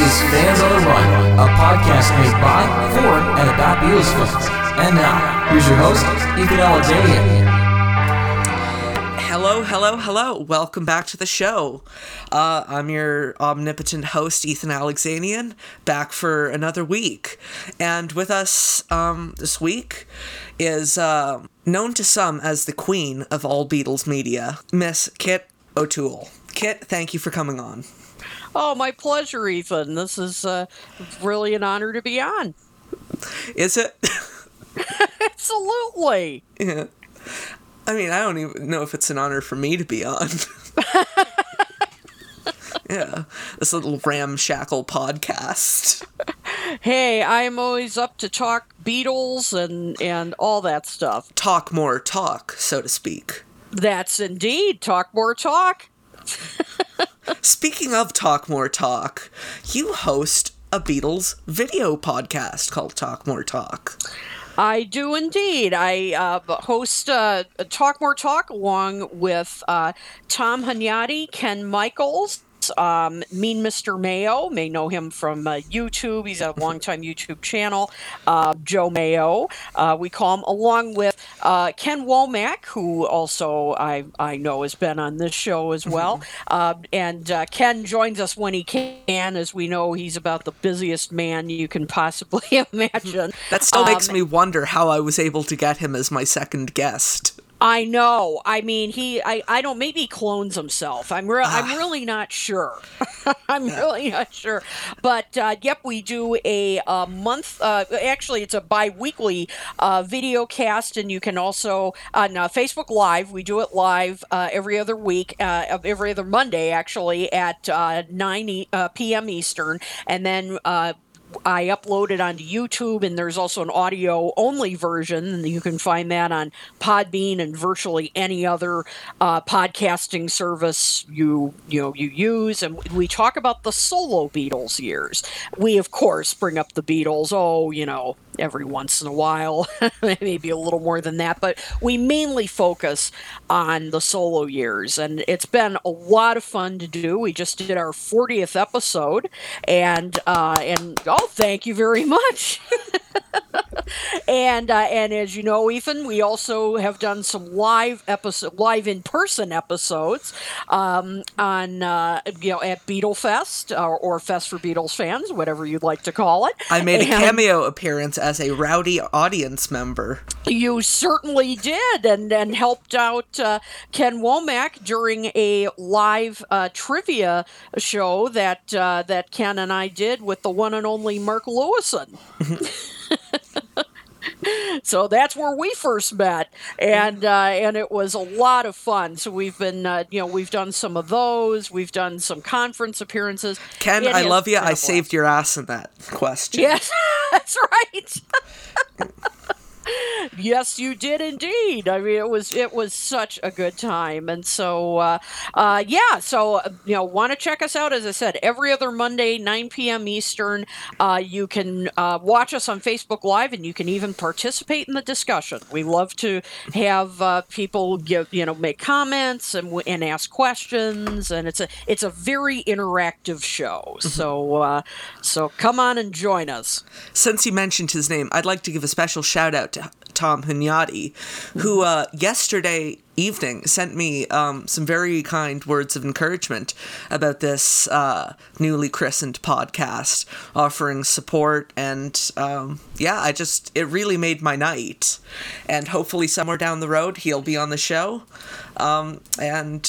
is Fans on the Run, a podcast made by, for, and about Beatles fans. And now, here's your host, Ethan Alexander. Hello, hello, hello. Welcome back to the show. Uh, I'm your omnipotent host, Ethan Alexanian, back for another week. And with us um, this week is uh, known to some as the queen of all Beatles media, Miss Kit O'Toole. Kit, thank you for coming on. Oh, my pleasure, Ethan. This is uh, really an honor to be on. Is it? Absolutely. yeah. I mean, I don't even know if it's an honor for me to be on. yeah, this little ramshackle podcast. Hey, I'm always up to talk Beatles and and all that stuff. Talk more talk, so to speak. That's indeed talk more talk. Speaking of talk more talk, you host a Beatles video podcast called Talk More Talk. I do indeed. I uh, host uh, Talk More Talk along with uh, Tom Hunyadi, Ken Michaels, um, Mean Mr. Mayo may know him from uh, YouTube. He's a longtime YouTube channel. Uh, Joe Mayo, uh, we call him, along with uh, Ken Womack, who also I, I know has been on this show as well. Uh, and uh, Ken joins us when he can. As we know, he's about the busiest man you can possibly imagine. That still Um, makes me wonder how I was able to get him as my second guest. I know. I mean, he. I. I don't. Maybe he clones himself. I'm. Re- I'm really not sure. I'm really not sure. But uh, yep, we do a, uh month. Uh, actually, it's a bi-weekly uh, video cast, and you can also on uh, Facebook Live. We do it live uh, every other week, uh, of every other Monday, actually at uh, 9 e- uh, p.m. Eastern, and then. I upload it onto YouTube, and there's also an audio only version. And you can find that on Podbean and virtually any other uh, podcasting service you you know you use. And we talk about the solo Beatles years. We of course bring up the Beatles. Oh, you know, every once in a while, maybe a little more than that. But we mainly focus on the solo years, and it's been a lot of fun to do. We just did our 40th episode, and uh, and oh, thank you very much. and uh, and as you know, Ethan, we also have done some live episode, live in person episodes um, on uh, you know at Beatle Fest or, or Fest for Beatles fans, whatever you'd like to call it. I made a cameo appearance as a rowdy audience member. You certainly did, and and helped out uh, Ken Womack during a live uh, trivia show that uh, that Ken and I did with the one and only Mark Lewisohn. so that's where we first met, and uh, and it was a lot of fun. So we've been, uh, you know, we've done some of those. We've done some conference appearances. Ken, It I love you. I saved your ass in that question. Yes, that's right. yes, you did indeed. I mean, it was it was such a good time, and so uh, uh, yeah. So you know, want to check us out? As I said, every other Monday, 9 p.m. Eastern. Uh, you can uh, watch us on Facebook Live, and you can even participate in the discussion. We love to have uh, people give you know make comments and and ask questions, and it's a it's a very interactive show. So uh, so come on and join us. Since you mentioned his name, I'd like to give a special shout out to Tom Hunyadi, who uh, yesterday evening sent me um, some very kind words of encouragement about this uh, newly christened podcast, offering support and um, yeah, I just it really made my night, and hopefully somewhere down the road he'll be on the show, um, and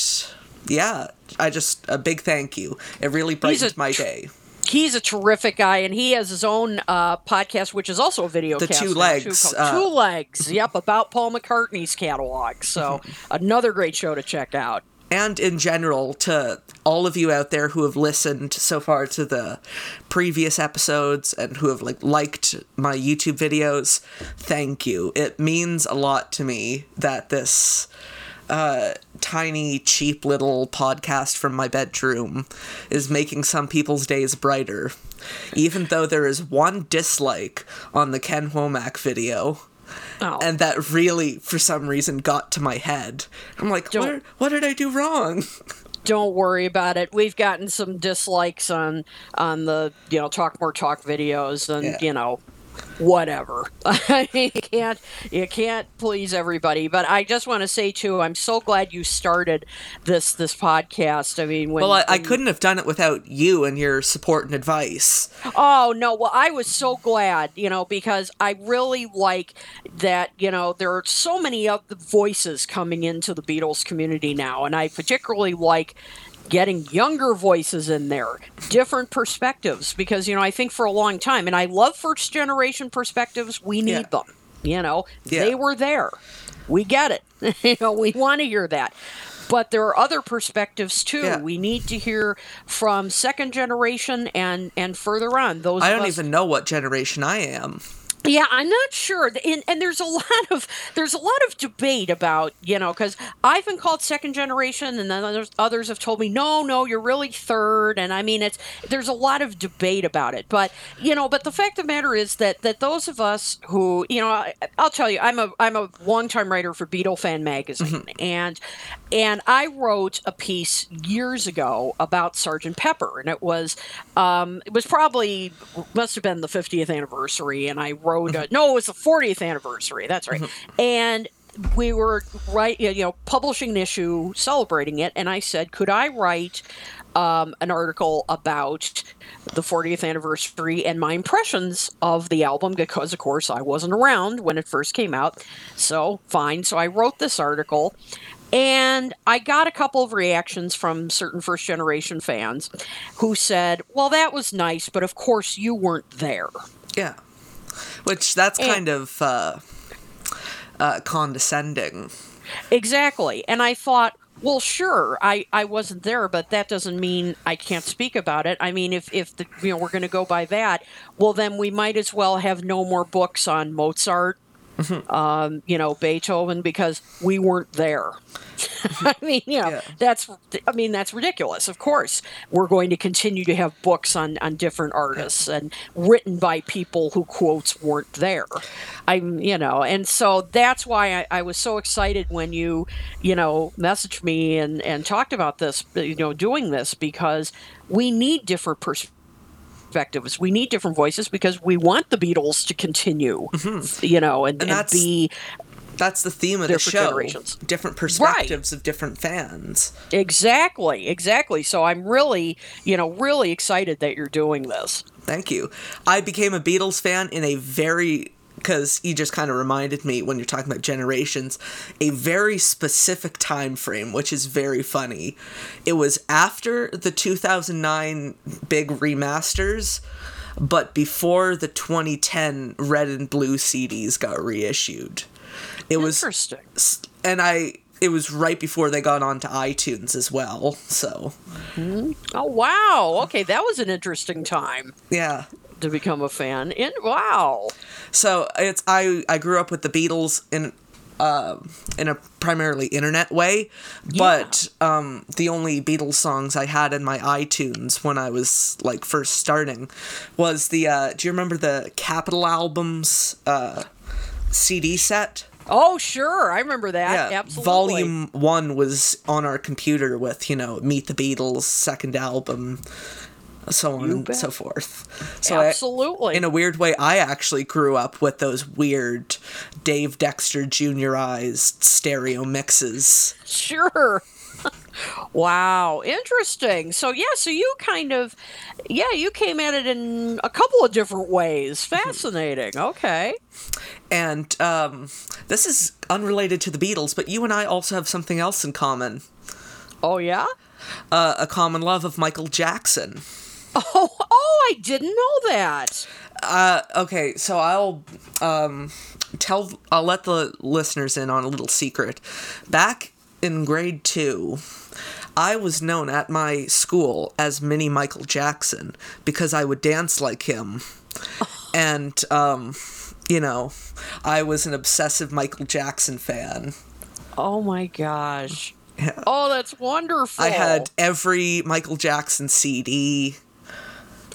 yeah, I just a big thank you. It really brightened my day. He's a terrific guy, and he has his own uh, podcast, which is also a video. The Two Legs, called uh, Two Legs. Yep, about Paul McCartney's catalog. So another great show to check out. and in general to all of you out there who have listened so far to the previous episodes and who have like liked my YouTube videos, thank you. It means a lot to me that this uh, tiny, cheap little podcast from my bedroom is making some people's days brighter. Even though there is one dislike on the Ken Womack video, Oh. and that really, for some reason, got to my head. I'm like, what, what did I do wrong? don't worry about it. We've gotten some dislikes on on the you know talk more talk videos, and Yeah. you know whatever. You can't you can't please everybody. But I just want to say too, I'm so glad you started this this podcast. I mean, when, Well, I, I couldn't have done it without you and your support and advice. Oh no! Well, I was so glad, you know, because I really like that. You know, there are so many of the voices coming into the Beatles community now, and I particularly like getting younger voices in there, different perspectives, because you know I think for a long time, and I love first generation perspectives. We need Yeah. them. You know, Yeah. they were there. We get it. you know, we want to hear that. But there are other perspectives too. Yeah. We need to hear from second generation and and further on. Those I don't even know what generation I am. Yeah, I'm not sure. And, and there's a lot of there's a lot of debate about you know because I've been called second generation, and then others others have told me no, no, you're really third. And I mean, it's there's a lot of debate about it. But you know, but the fact of the matter is that that those of us who you know, I, I'll tell you, I'm a I'm a longtime writer for Beatle Fan magazine, mm-hmm. and and I wrote a piece years ago about Sergeant Pepper, and it was um, it was probably must have been the 50th anniversary, and I wrote a, no, it was the 40th anniversary. That's right, and we were right, you know, publishing an issue celebrating it, and I said, could I write um, an article about the 40th anniversary and my impressions of the album because, of course, I wasn't around when it first came out. So, fine. So, I wrote this article and I got a couple of reactions from certain first generation fans who said, well, that was nice, but of course you weren't there. Yeah. Which that's And- kind of uh, uh, condescending. Exactly. And I thought, well, sure, I, I wasn't there, but that doesn't mean I can't speak about it. I mean, if, if the, you know we're going to go by that, well, then we might as well have no more books on Mozart, um, you know, Beethoven, because we weren't there. I mean, you know, Yeah. that's I mean that's ridiculous. Of course, we're going to continue to have books on on different artists and written by people who quotes weren't there. I'm, you know, and so that's why I, I was so excited when you, you know, messaged me and and talked about this, you know, doing this because we need different perspectives perspectives. We need different voices because we want the Beatles to continue, mm-hmm. you know, and, and, that's- be That's the theme of the Different show. Different perspectives of different fans. exactly, exactly. So I'm really, you know, really excited that you're doing this. Thank you. I became a Beatles fan in a very because you just kind of reminded me when you're talking about generations a very specific time frame which is very funny. It was after the 2009 big remasters but before the 2010 red and blue cds got reissued. It was Interesting. and i it was right before they got onto itunes as well so. Mm-hmm. Oh wow. Okay, that was an interesting time. Yeah to become a fan. And wow. So it's I I grew up with the Beatles in uh, in a primarily internet way, but um, the only Beatles songs I had in my iTunes when I was like first starting was the. Uh, do you remember the Capitol albums uh, CD set? Oh sure, I remember that. Absolutely. Volume one was on our computer with you know Meet the Beatles second album, so on You and bet. so forth. So I- Absolutely. in a weird way, I actually grew up with those weird Dave Dexter juniorized stereo mixes. Sure. wow, interesting. So yeah, so you kind of yeah, you came at it in a couple of different ways. Fascinating. Okay. And um, this is unrelated to the Beatles, but you and I also have something else in common Oh yeah? uh, a common love of Michael Jackson. Oh, oh, I didn't know that. Uh, okay, so I'll um, tell, I'll let the listeners in on a little secret. Back in grade two, I was known at my school as Mini Michael Jackson because I would dance like him. And, um, you know, I was an obsessive Michael Jackson fan. Oh my gosh. Yeah. Oh, that's wonderful. I had every Michael Jackson CD.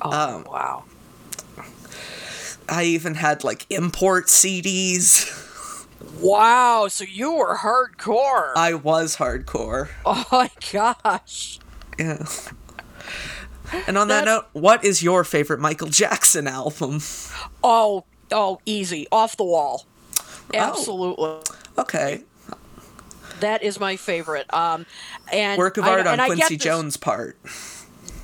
Oh, um, wow. I even had like import CDs. Wow, so you were hardcore. I was hardcore. oh my gosh. Yeah. And on that That's- note, what is your favorite Michael Jackson album? Oh, oh, easy, off the wall. Absolutely. Okay. That is my favorite. Um, and Work of art on I get Quincy Jones' part.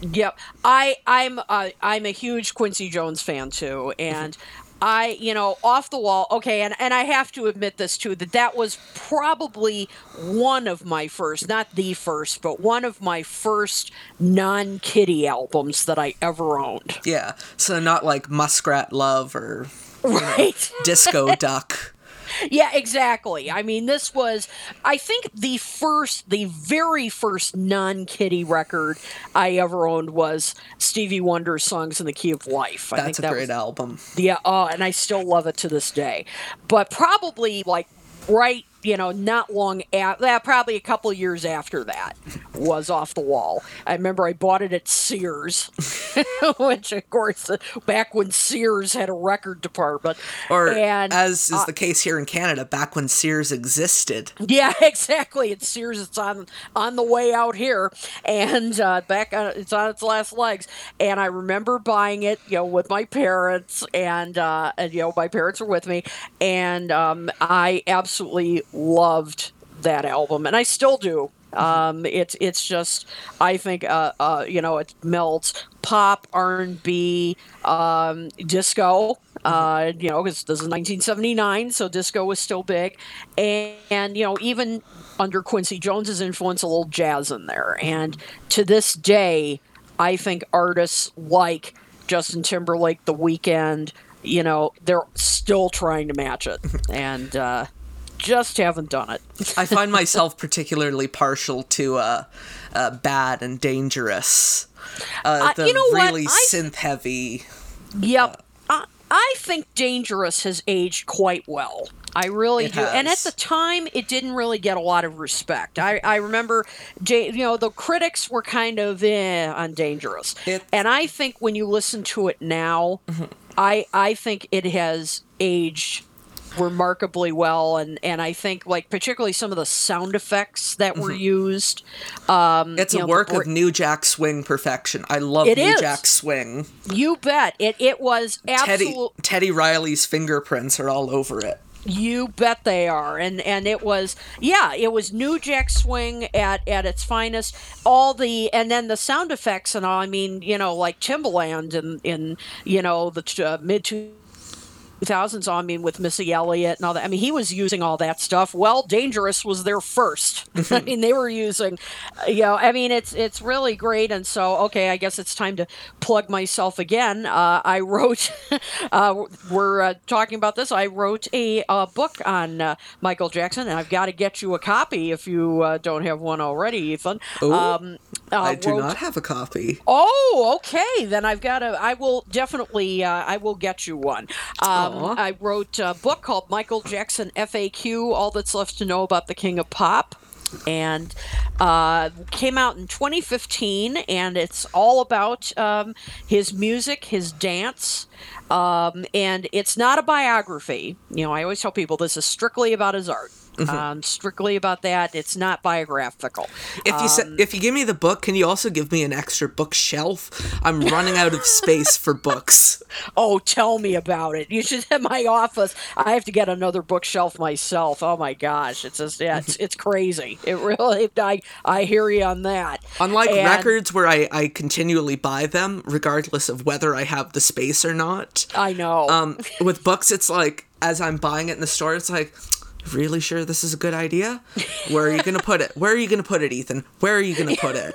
Yep, I I'm uh, I'm a huge Quincy Jones fan too, and I you know off the wall. Okay, and and I have to admit this too that that was probably one of my first, not the first, but one of my first non kiddie albums that I ever owned. Yeah. So not like Muskrat Love or Right. Disco Duck. Yeah, exactly. I mean, this was, I think, the first, the very first non kiddie record I ever owned was Stevie Wonder's Songs in the Key of Life. I think That's a that great album. Yeah, oh, and I still love it to this day. But probably like right, you know, not long after that, probably a couple years after that was off the wall. I remember I bought it at Sears, which of course, uh, back when Sears had a record department. Or and, as is uh, the case here in Canada, back when Sears existed. Yeah, exactly. It's Sears. It's on on the way out here, and uh, back on it's on its last legs. And I remember buying it, you know, with my parents, and uh, and you know, my parents were with me, and um, I absolutely loved that album, and I still do. Um, it's it's just I think uh, uh, you know it melts pop, R and B, um, disco. Uh, you know, because this is 1979, so disco was still big, and, and you know even under Quincy Jones's influence, a little jazz in there. And to this day, I think artists like Justin Timberlake, The Weeknd, you know, they're still trying to match it, and uh, just haven't done it. I find myself particularly partial to uh, uh, Bad and Dangerous. Uh, Uh, the you know what? really I- synth heavy. Yep. I, I think Dangerous has aged quite well. I really It do. And at the time, it didn't really get a lot of respect. I, I remember, you know, the critics were kind of eh on Dangerous. It- and I think when you listen to it now, I I think it has aged remarkably well and and I think like particularly some of the sound effects that were used um It's a know, work of New Jack Swing perfection. I love New is. Jack Swing. you bet it it was Teddy absolutely Teddy Riley's fingerprints are all over it. You bet they are, and and it was yeah, it was New Jack Swing at at its finest. All the and then the sound effects and all. I mean, you know, like Timbaland in in you know the uh, mid two. 2000s I mean with Missy Elliott and all that I mean he was using all that stuff well Dangerous was there first I mean they were using you know I mean it's it's really great and so okay I guess it's time to plug myself again uh, I wrote uh, we're uh, talking about this I wrote a uh, book on uh, Michael Jackson and I've got to get you a copy if you uh, don't have one already Ethan Ooh. um, I do wrote- not have a copy. Oh, okay. Then I've got to. I will definitely. Uh, I will get you one. Um, Aw. I wrote a book called Michael Jackson FAQ: All That's Left to Know About the King of Pop, and uh, came out in 2015. And it's all about um, his music, his dance. Um, and it's not a biography. You know, I always tell people this is strictly about his art. Um, strictly about that. It's not biographical. If you sa- if you give me the book, can you also give me an extra bookshelf? I'm running out of space for books. Oh, tell me about it. You should have my office. I have to get another bookshelf myself. Oh my gosh, it's just yeah, it's, it's crazy. It really. I I hear you on that. Unlike And- records where I, I continually buy them, regardless of whether I have the space or not. I know. Um, with books, it's like as I'm buying it in the store, it's like, really sure this is a good idea? Where are you gonna put it? Where are you gonna put it, Ethan? Where are you gonna put it?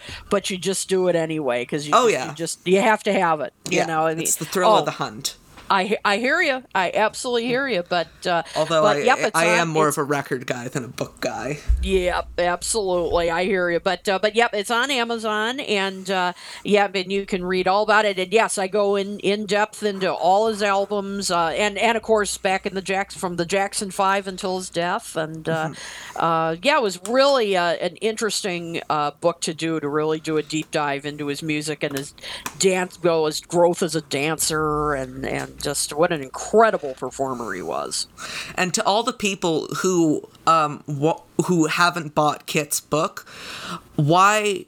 but you just do it anyway because you, Oh, just- yeah. you just you have to have it. You yeah, know, I mean, it's the thrill oh, of the hunt. I I hear you. I absolutely hear you. But uh, Although but, I, yep, I on- am more of a record guy than a book guy. Yep, absolutely. I hear you. But uh, but yep, it's on Amazon, and uh, yep, and you can read all about it. And yes, I go in in depth into all his albums, uh, and and of course back in the Jackson from the Jackson Five until his death, and uh, uh, yeah, it was really uh, an interesting uh, book to do to really do a deep dive into his music and his dance, go his growth as a dancer, and and just what an incredible performer he was. And to all the people who um, wh- who haven't bought Kit's book, why,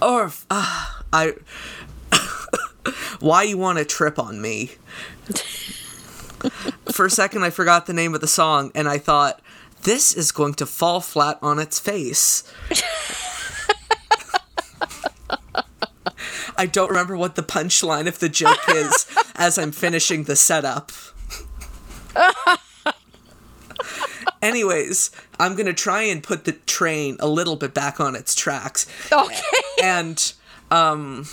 or uh, I, why you want to trip on me? For a second, I forgot the name of the song, and I thought this is going to fall flat on its face. I don't remember what the punchline of the joke is as I'm finishing the setup. Anyways, I'm gonna try and put the train a little bit back on its tracks. Okay. And um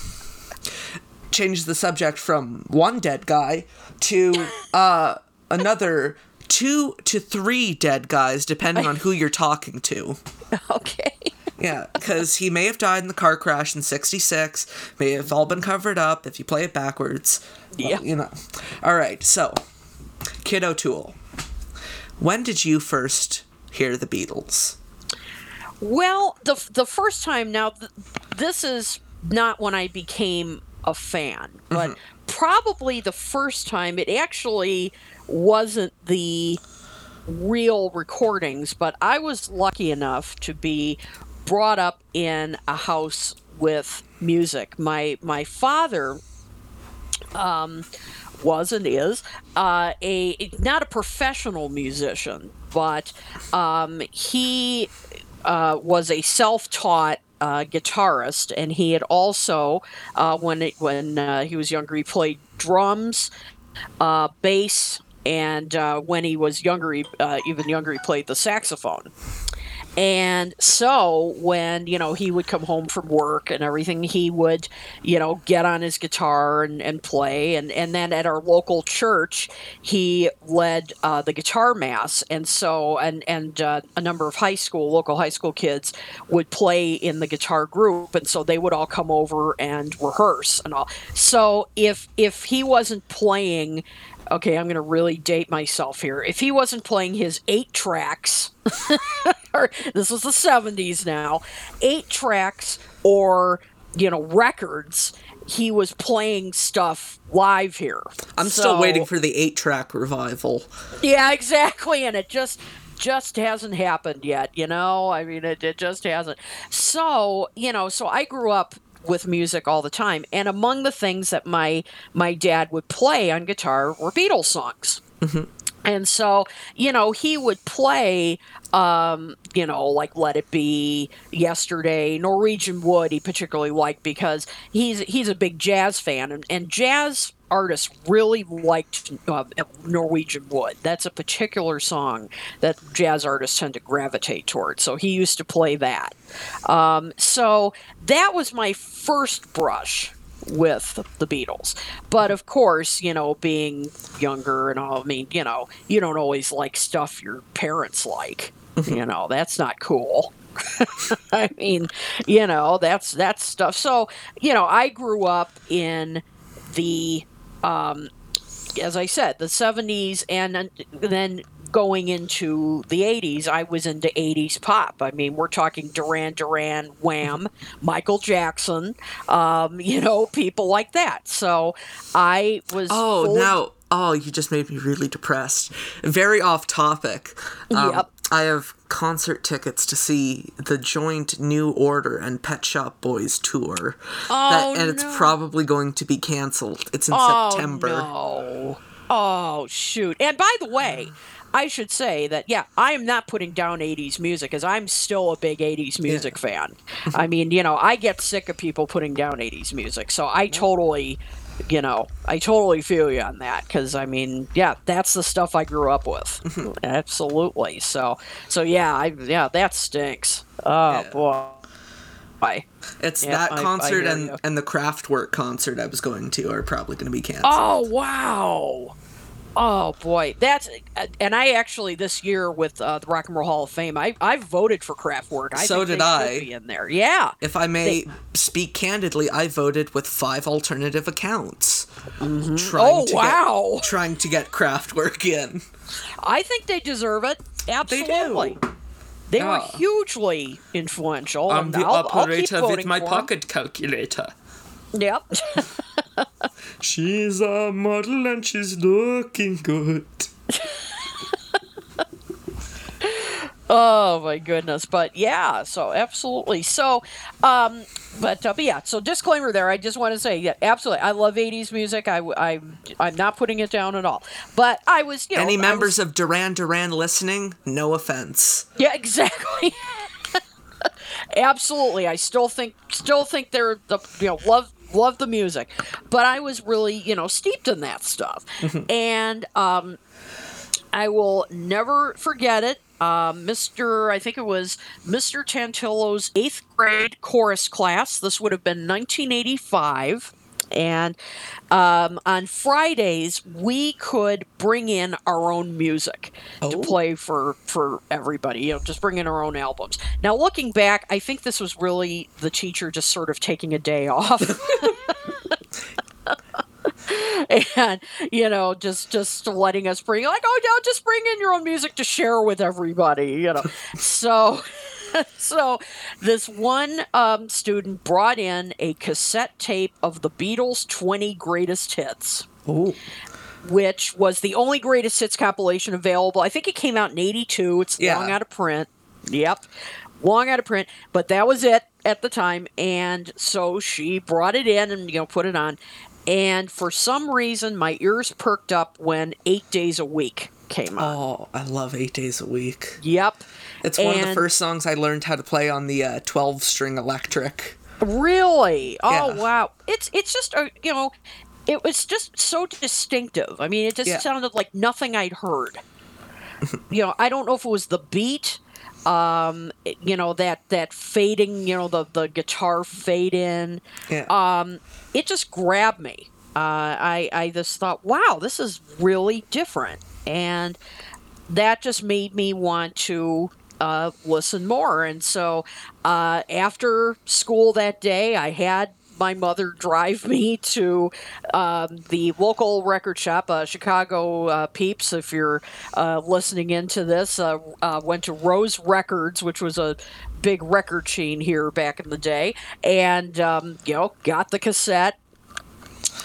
change the subject from one dead guy to uh another two to three dead guys depending on who you're talking to. Okay. Yeah, because he may have died in the car crash in 66, may have all been covered up if you play it backwards. Well, Yeah. You know. All right, so, Kit O'Toole. When did you first hear the Beatles? Well, the the first time now, th- this is not when I became a fan, but mm-hmm. probably the first time it actually wasn't the real recordings, but I was lucky enough to be brought up in a house with music. My my father um, was and is uh, a not a professional musician, but um, he uh, was a self-taught uh, guitarist, and he had also, uh, when it, when uh, he was younger, he played drums, uh, bass, and when he was younger, he, even younger, he played the saxophone. And so when, you know, he would come home from work and everything, he would, you know, get on his guitar and, and play. And, and then at our local church, he led uh, the guitar mass. And so, and, and uh, a number of high school, local high school kids would play in the guitar group. And so they would all come over and rehearse and all. So if, if he wasn't playing, okay, I'm going to really date myself here. If he wasn't playing his eight tracks, or this was the 70s now, eight tracks or, you know, records, he was playing stuff live here. I'm still waiting for the eight track revival. Yeah, exactly. And it just just hasn't happened yet, you know? I mean, it, it just hasn't. So, you know, so I grew up with music all the time and among the things that my my dad would play on guitar were Beatles songs. And so, you know, he would play, um, you know, like "Let It Be," "Yesterday," "Norwegian Wood." He particularly liked because he's he's a big jazz fan, and, and jazz artists really liked uh, Norwegian Wood. That's a particular song that jazz artists tend to gravitate towards. So he used to play that. Um, so that was my first brush with the Beatles. But of course, you know, being younger and all, I mean, you know, you don't always like stuff your parents like. you know, that's not cool. I mean, you know, that's that's stuff. So, you know, I grew up in the um as I said, the 70s and then- going into the 80s, I was into 80s pop. I mean, we're talking Duran Duran, Wham, Michael Jackson, um, you know, people like that. So I was. Oh, full- now, oh, you just made me really depressed. Very off topic. Um, Yep. I have concert tickets to see the joint New Order and Pet Shop Boys tour. Oh, and it's probably going to be canceled. It's in Oh, September. No. Oh, shoot. And by the way, I should say that, yeah, I am not putting down 80s music as I'm still a big 80s music fan. I mean, you know, I get sick of people putting down 80s music. So I totally, you know, I totally feel you on that because, I mean, yeah, that's the stuff I grew up with. Mm-hmm. Absolutely. So, so yeah, I, yeah, that stinks. Oh, Yeah. boy. Bye. It's Yeah, that I- I concert hear and, you. and the Kraftwerk concert I was going to are probably going to be canceled. Oh wow! Oh boy, that's and I actually this year with uh, the Rock and Roll Hall of Fame, I I voted for Kraftwerk. I So think did they I. in there, yeah. If I may speak candidly, I voted with five alternative accounts. Trying Oh to wow! Get, trying to get Kraftwerk in. I think they deserve it. Absolutely. They, were Yeah. hugely influential. I'm the I'll, I'll operator with my pocket calculator. Yep. She's a model and she's looking good. Oh my goodness. But yeah, so absolutely. So, um, but, uh, but yeah, so disclaimer there. I just want to say, yeah, absolutely. I love 80s music. I, I, I'm not putting it down at all. But I was, you know. Any members was- of Duran Duran listening? No offense. Yeah, exactly. absolutely. I still think, still think they're the, you know, love, love the music. But I was really, you know, steeped in that stuff. and, um, I will never forget it. Uh, Mr. I think it was Mr. Tantillo's eighth grade chorus class. This would have been 1985. And um, on Fridays, we could bring in our own music to Oh. play for for everybody. You know, just bring in our own albums. Now, looking back, I think this was really the teacher just sort of taking a day off. and you know just just letting us bring like oh no just bring in your own music to share with everybody you know so so this one um, student brought in a cassette tape of the beatles 20 greatest hits Oh. which was the only greatest hits compilation available. I think it came out in 82. It's Yeah. long out of print. Yep. Long out of print, but that was it at the time. And so she brought it in and, you know, put it on. And for some reason, my ears perked up when Eight Days a Week came on. Oh, I love Eight Days a Week. Yep. It's one of the first songs I learned how to play on the uh, 12 string electric. Really? Oh Yeah. wow! It's it's just a you know, it was just so distinctive. I mean, it just Yeah. sounded like nothing I'd heard. you know, I don't know if it was the beat, um, you know that that fading, you know, the the guitar fade in. Yeah. Um, it just grabbed me. Uh, I I just thought, wow, this is really different, and that just made me want to uh, listen more. And so uh, after school that day, I had my mother drive me to um, the local record shop, uh, Chicago uh, Peeps. If you're uh, listening into this, uh, uh, went to Rose Records, which was a big record chain here back in the day, and um, you know, got the cassette.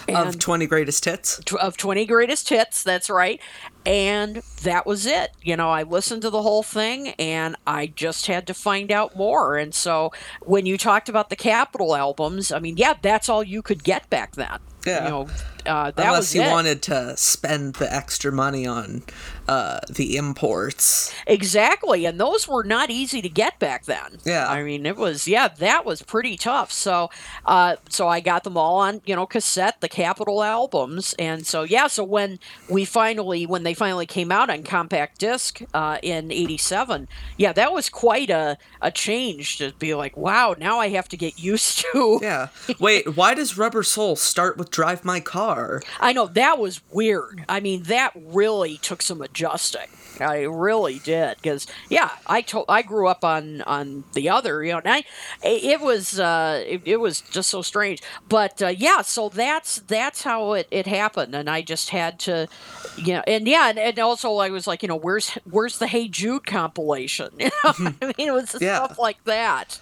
Of 20 greatest hits. tw- of 20 greatest hits that's right and that was it you know i listened to the whole thing and i just had to find out more and so when you talked about the capitol albums i mean yeah that's all you could get back then Yeah. you know uh, that Unless you it. wanted to spend the extra money on uh, the imports. Exactly, and those were not easy to get back then. Yeah. I mean it was yeah that was pretty tough. So, uh, so I got them all on you know cassette, the Capitol albums, and so yeah. So when we finally when they finally came out on compact disc uh, in '87, yeah, that was quite a a change to be like, wow, now I have to get used to. Yeah. Wait, why does Rubber Soul start with Drive My Car? I know that was weird. I mean, that really took some adjusting. I really did because yeah, I told I grew up on on the other, you know, and I it was uh, it, it was just so strange. But uh, yeah, so that's that's how it, it happened, and I just had to, you know, and yeah, and, and also I was like, you know, where's where's the Hey Jude compilation? You know, I mean, it was Yeah. stuff like that.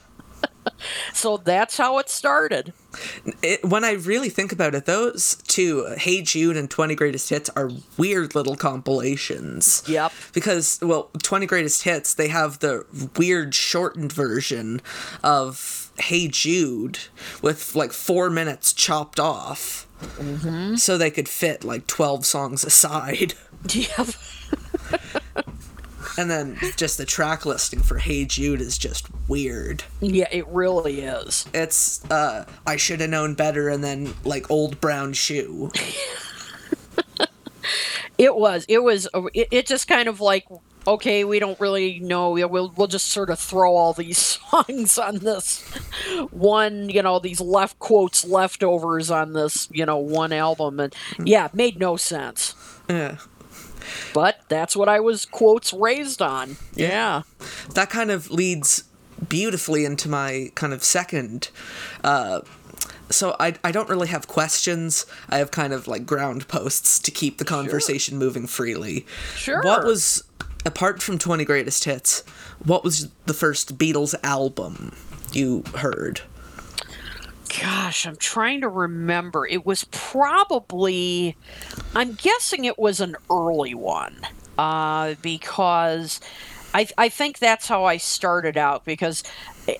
so that's how it started. It, when I really think about it, those two, Hey Jude and 20 Greatest Hits, are weird little compilations. Yep. Because, well, 20 Greatest Hits, they have the weird shortened version of Hey Jude with like four minutes chopped off. Mm-hmm. So they could fit like 12 songs aside. Yep. And then just the track listing for Hey Jude is just weird. Yeah, it really is. It's uh I should have known better and then like old brown shoe. It was. It was. It, it just kind of like okay, we don't really know. We'll we'll just sort of throw all these songs on this one. You know, these left quotes leftovers on this. You know, one album, and yeah, made no sense. Yeah. But that's what I was quotes raised on. Yeah. that kind of leads beautifully into my kind of second uh so I, I don't really have questions. I have kind of like ground posts to keep the conversation moving freely. Sure. What was apart from 20 greatest hits, what was the first Beatles album you heard? Gosh, I'm trying to remember. It was probably, I'm guessing it was an early one, uh, because I I think that's how I started out because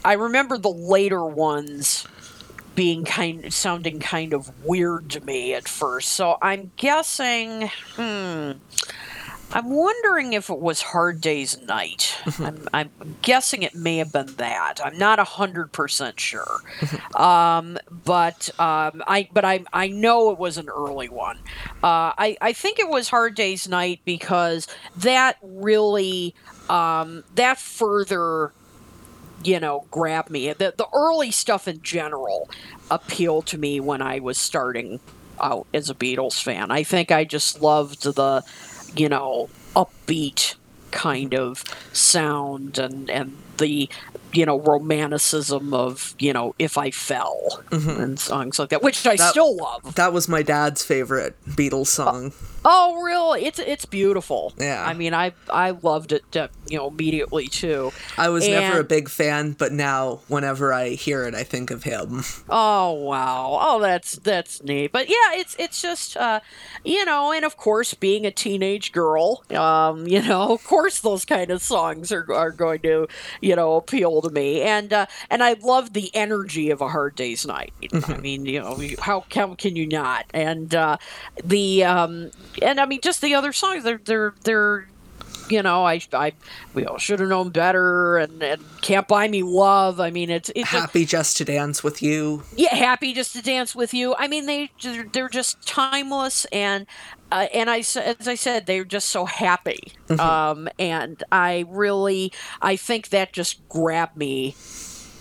I remember the later ones being kind sounding kind of weird to me at first. So I'm guessing hmm I'm wondering if it was Hard Day's Night. I'm, I'm guessing it may have been that. I'm not hundred percent sure, um, but um, I but I I know it was an early one. Uh, I I think it was Hard Day's Night because that really um, that further you know, grabbed me. The the early stuff in general appealed to me when I was starting out as a Beatles fan. I think I just loved the you know, upbeat kind of sound and and the you know romanticism of you know if I fell mm-hmm. and songs like that, which I that, still love. That was my dad's favorite Beatles song. Uh, Oh, really? It's it's beautiful. Yeah. I mean, I I loved it, uh, you know, immediately too. I was and, never a big fan, but now whenever I hear it, I think of him. Oh wow! Oh, that's that's neat. But yeah, it's it's just uh, you know, and of course, being a teenage girl, um, you know, of course, those kind of songs are are going to you know appeal to me, and uh, and I love the energy of a Hard Day's Night. Mm-hmm. I mean, you know, how how can you not? And uh, the um and I mean, just the other songs, they're they're they're you know, I, I, we all should have known better, and, and can't buy me love. I mean, it's it's happy just, just to dance with you. Yeah, happy just to dance with you. I mean, they they're just timeless, and uh, and I as I said, they're just so happy. Mm-hmm. Um, and I really, I think that just grabbed me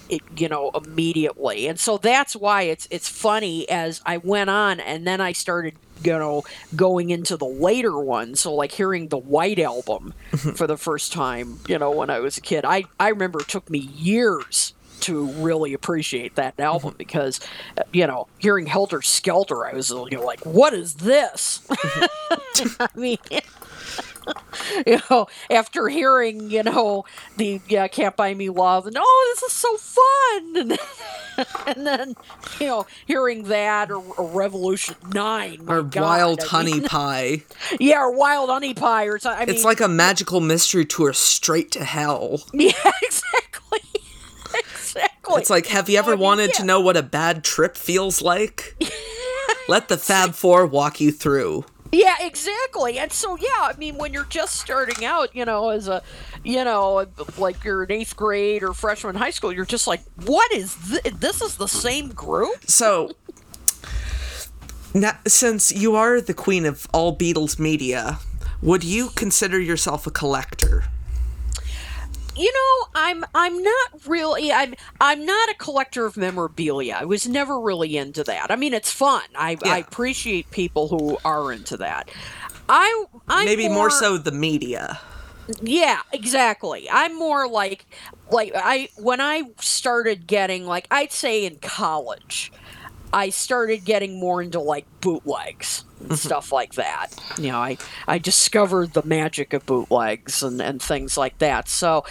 it, you know immediately and so that's why it's it's funny as i went on and then i started you know, going into the later ones. So like hearing the White Album for the first time, you know, when I was a kid, I I remember it took me years to really appreciate that album mm-hmm. because, you know, hearing Helter Skelter, I was you know, like, what is this? I mean. you know, after hearing, you know, the yeah, Can't Buy Me Love, and oh, this is so fun. And, and then, you know, hearing that or, or Revolution 9. Or God, Wild I Honey mean, Pie. Yeah, or Wild Honey Pie or something. I it's mean, like a magical mystery tour straight to hell. Yeah, exactly. exactly. It's like, have you ever I mean, wanted yeah. to know what a bad trip feels like? Let the Fab Four walk you through. Yeah, exactly. And so, yeah, I mean, when you're just starting out, you know, as a, you know, like you're in eighth grade or freshman high school, you're just like, what is this? This is the same group? So, now, since you are the queen of all Beatles media, would you consider yourself a collector? You know, I'm I'm not really I'm I'm not a collector of memorabilia. I was never really into that. I mean, it's fun. I, yeah. I appreciate people who are into that. I I'm maybe more, more so the media. Yeah, exactly. I'm more like like I when I started getting like I'd say in college, I started getting more into like bootlegs and mm-hmm. stuff like that. You know, I, I discovered the magic of bootlegs and, and things like that. So,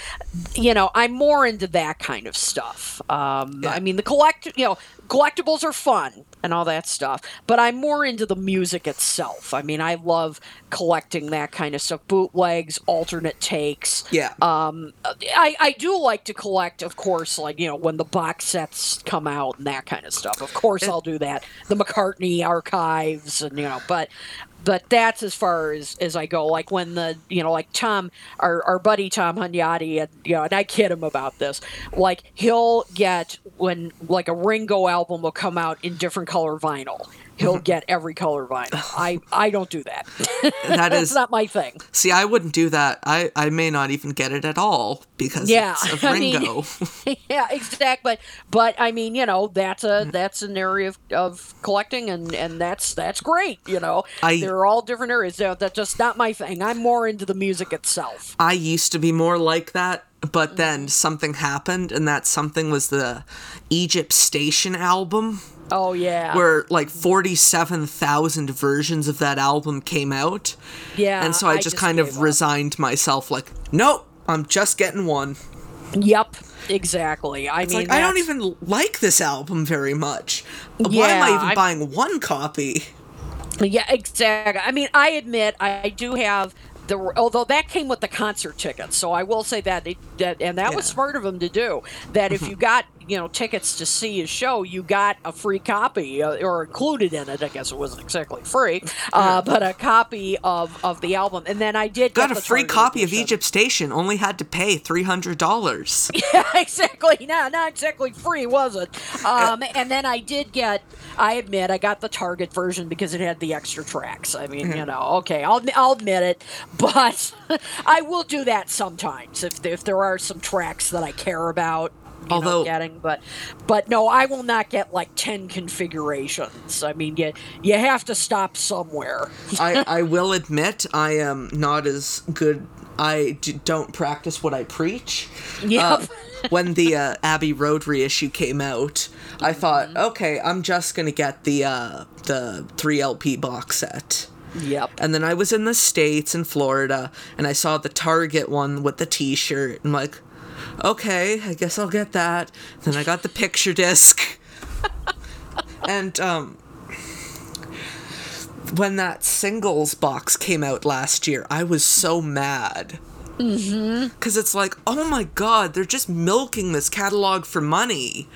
you know, I'm more into that kind of stuff. Um, yeah. I mean, the collect, you know, collectibles are fun and all that stuff, but I'm more into the music itself. I mean, I love collecting that kind of stuff, bootlegs, alternate takes. Yeah. Um, I, I do like to collect, of course, like, you know, when the box sets come out and that kind of stuff. Of course, I'll do that. The McCartney archives and, you know, but but that's as far as, as I go. Like when the you know, like Tom, our, our buddy Tom Hunyadi, and you know, and I kid him about this. Like he'll get when like a Ringo album will come out in different color vinyl he'll mm-hmm. get every color vinyl. I I don't do that. That is not my thing. See, I wouldn't do that. I I may not even get it at all because yeah, of Ringo. I mean, yeah, exactly. But but I mean, you know, that's a mm. that's an area of, of collecting, and and that's that's great. You know, I, they're all different areas. That's just not my thing. I'm more into the music itself. I used to be more like that but mm-hmm. then something happened and that something was the Egypt Station album Oh yeah. Where like 47,000 versions of that album came out. Yeah. And so I, I just, just, kind of up. resigned myself like, "Nope, I'm just getting one." Yep. Exactly. I it's mean, like, I don't even like this album very much. Yeah, Why am I even I'm... buying one copy? Yeah, exactly. I mean, I admit I do have the although that came with the concert tickets, so I will say that it, that and that was smart of him to do. That if mm-hmm. you got you know tickets to see his show, you got a free copy uh, or included in it. I guess it wasn't exactly free, uh, but a copy of of the album. And then I did Got a free copy of. Egypt Station. Only had to pay three hundred dollars. Yeah, exactly. No, not exactly free, was it? Um, and then I did get. I admit I got the Target version because it had the extra tracks. I mean, you know, okay, I'll I'll admit it, but I will do that sometimes if if there are some tracks that I care about. You know, Although- getting, but but no, I will not get like ten configurations. I mean, you you have to stop somewhere. I, I will admit I am not as good. I d- don't practice what I preach. Yep. Uh, when the uh, Abbey Road reissue came out, I thought, Mm-hmm. okay, I'm just gonna get the uh, the three LP box set. Yep. And then I was in the States in Florida and I saw the Target one with the t shirt. I'm like, okay, I guess I'll get that. Then I got the picture disc. and um when that singles box came out last year, I was so mad. Mm-hmm. Cause it's like, oh my god, they're just milking this catalog for money.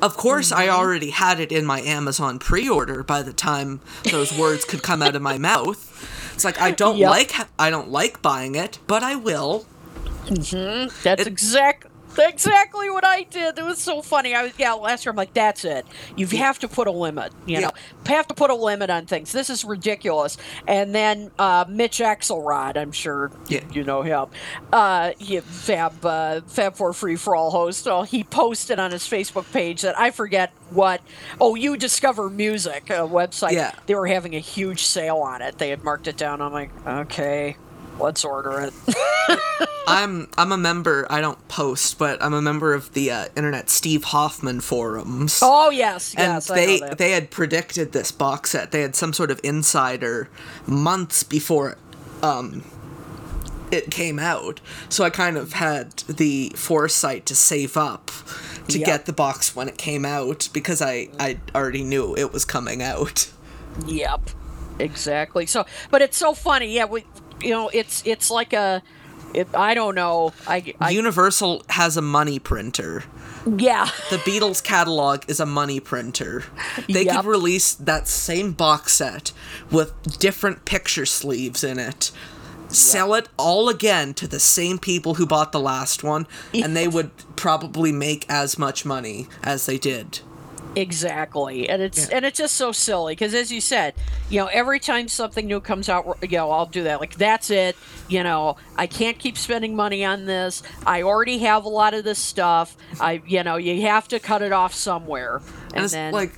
Of course, I already had it in my Amazon pre-order by the time those words could come out of my mouth. It's like I don't Yep. like I don't like buying it, but I will. That's exact exactly what I did. It was so funny. I was yeah, last year I'm like, that's it. You have to put a limit. You know, have to put a limit on things. This is ridiculous. And then uh, Mitch Axelrod, I'm sure Yeah. you know him. Uh, he, Fab uh, Fab Four Free for All host. So he posted on his Facebook page that I forget what. Oh, uDiscover Music a website. Yeah. They were having a huge sale on it. They had marked it down. I'm like, okay. Let's order it. I'm I'm a member. I don't post, but I'm a member of the uh, internet Steve Hoffman forums. Oh yes, and yes. I they know that. they had predicted this box set. They had some sort of insider months before um it came out. So I kind of had the foresight to save up to Yep. get the box when it came out because I I already knew it was coming out. Yep, exactly. So, but it's so funny. Yeah, we, you know, it's it's like a, it, I don't know. I, I Universal has a money printer. yeah, The Beatles catalog is a money printer. They Yep. could release that same box set with different picture sleeves in it. Sell it all again to the same people who bought the last one, and they would probably make as much money as they did. Exactly. And it's Yeah. and it's just so silly because, as you said, you know, every time something new comes out, you know, I'll do that. Like that's it. You know, I can't keep spending money on this. I already have a lot of this stuff. I, you know, you have to cut it off somewhere. And And it's then, like,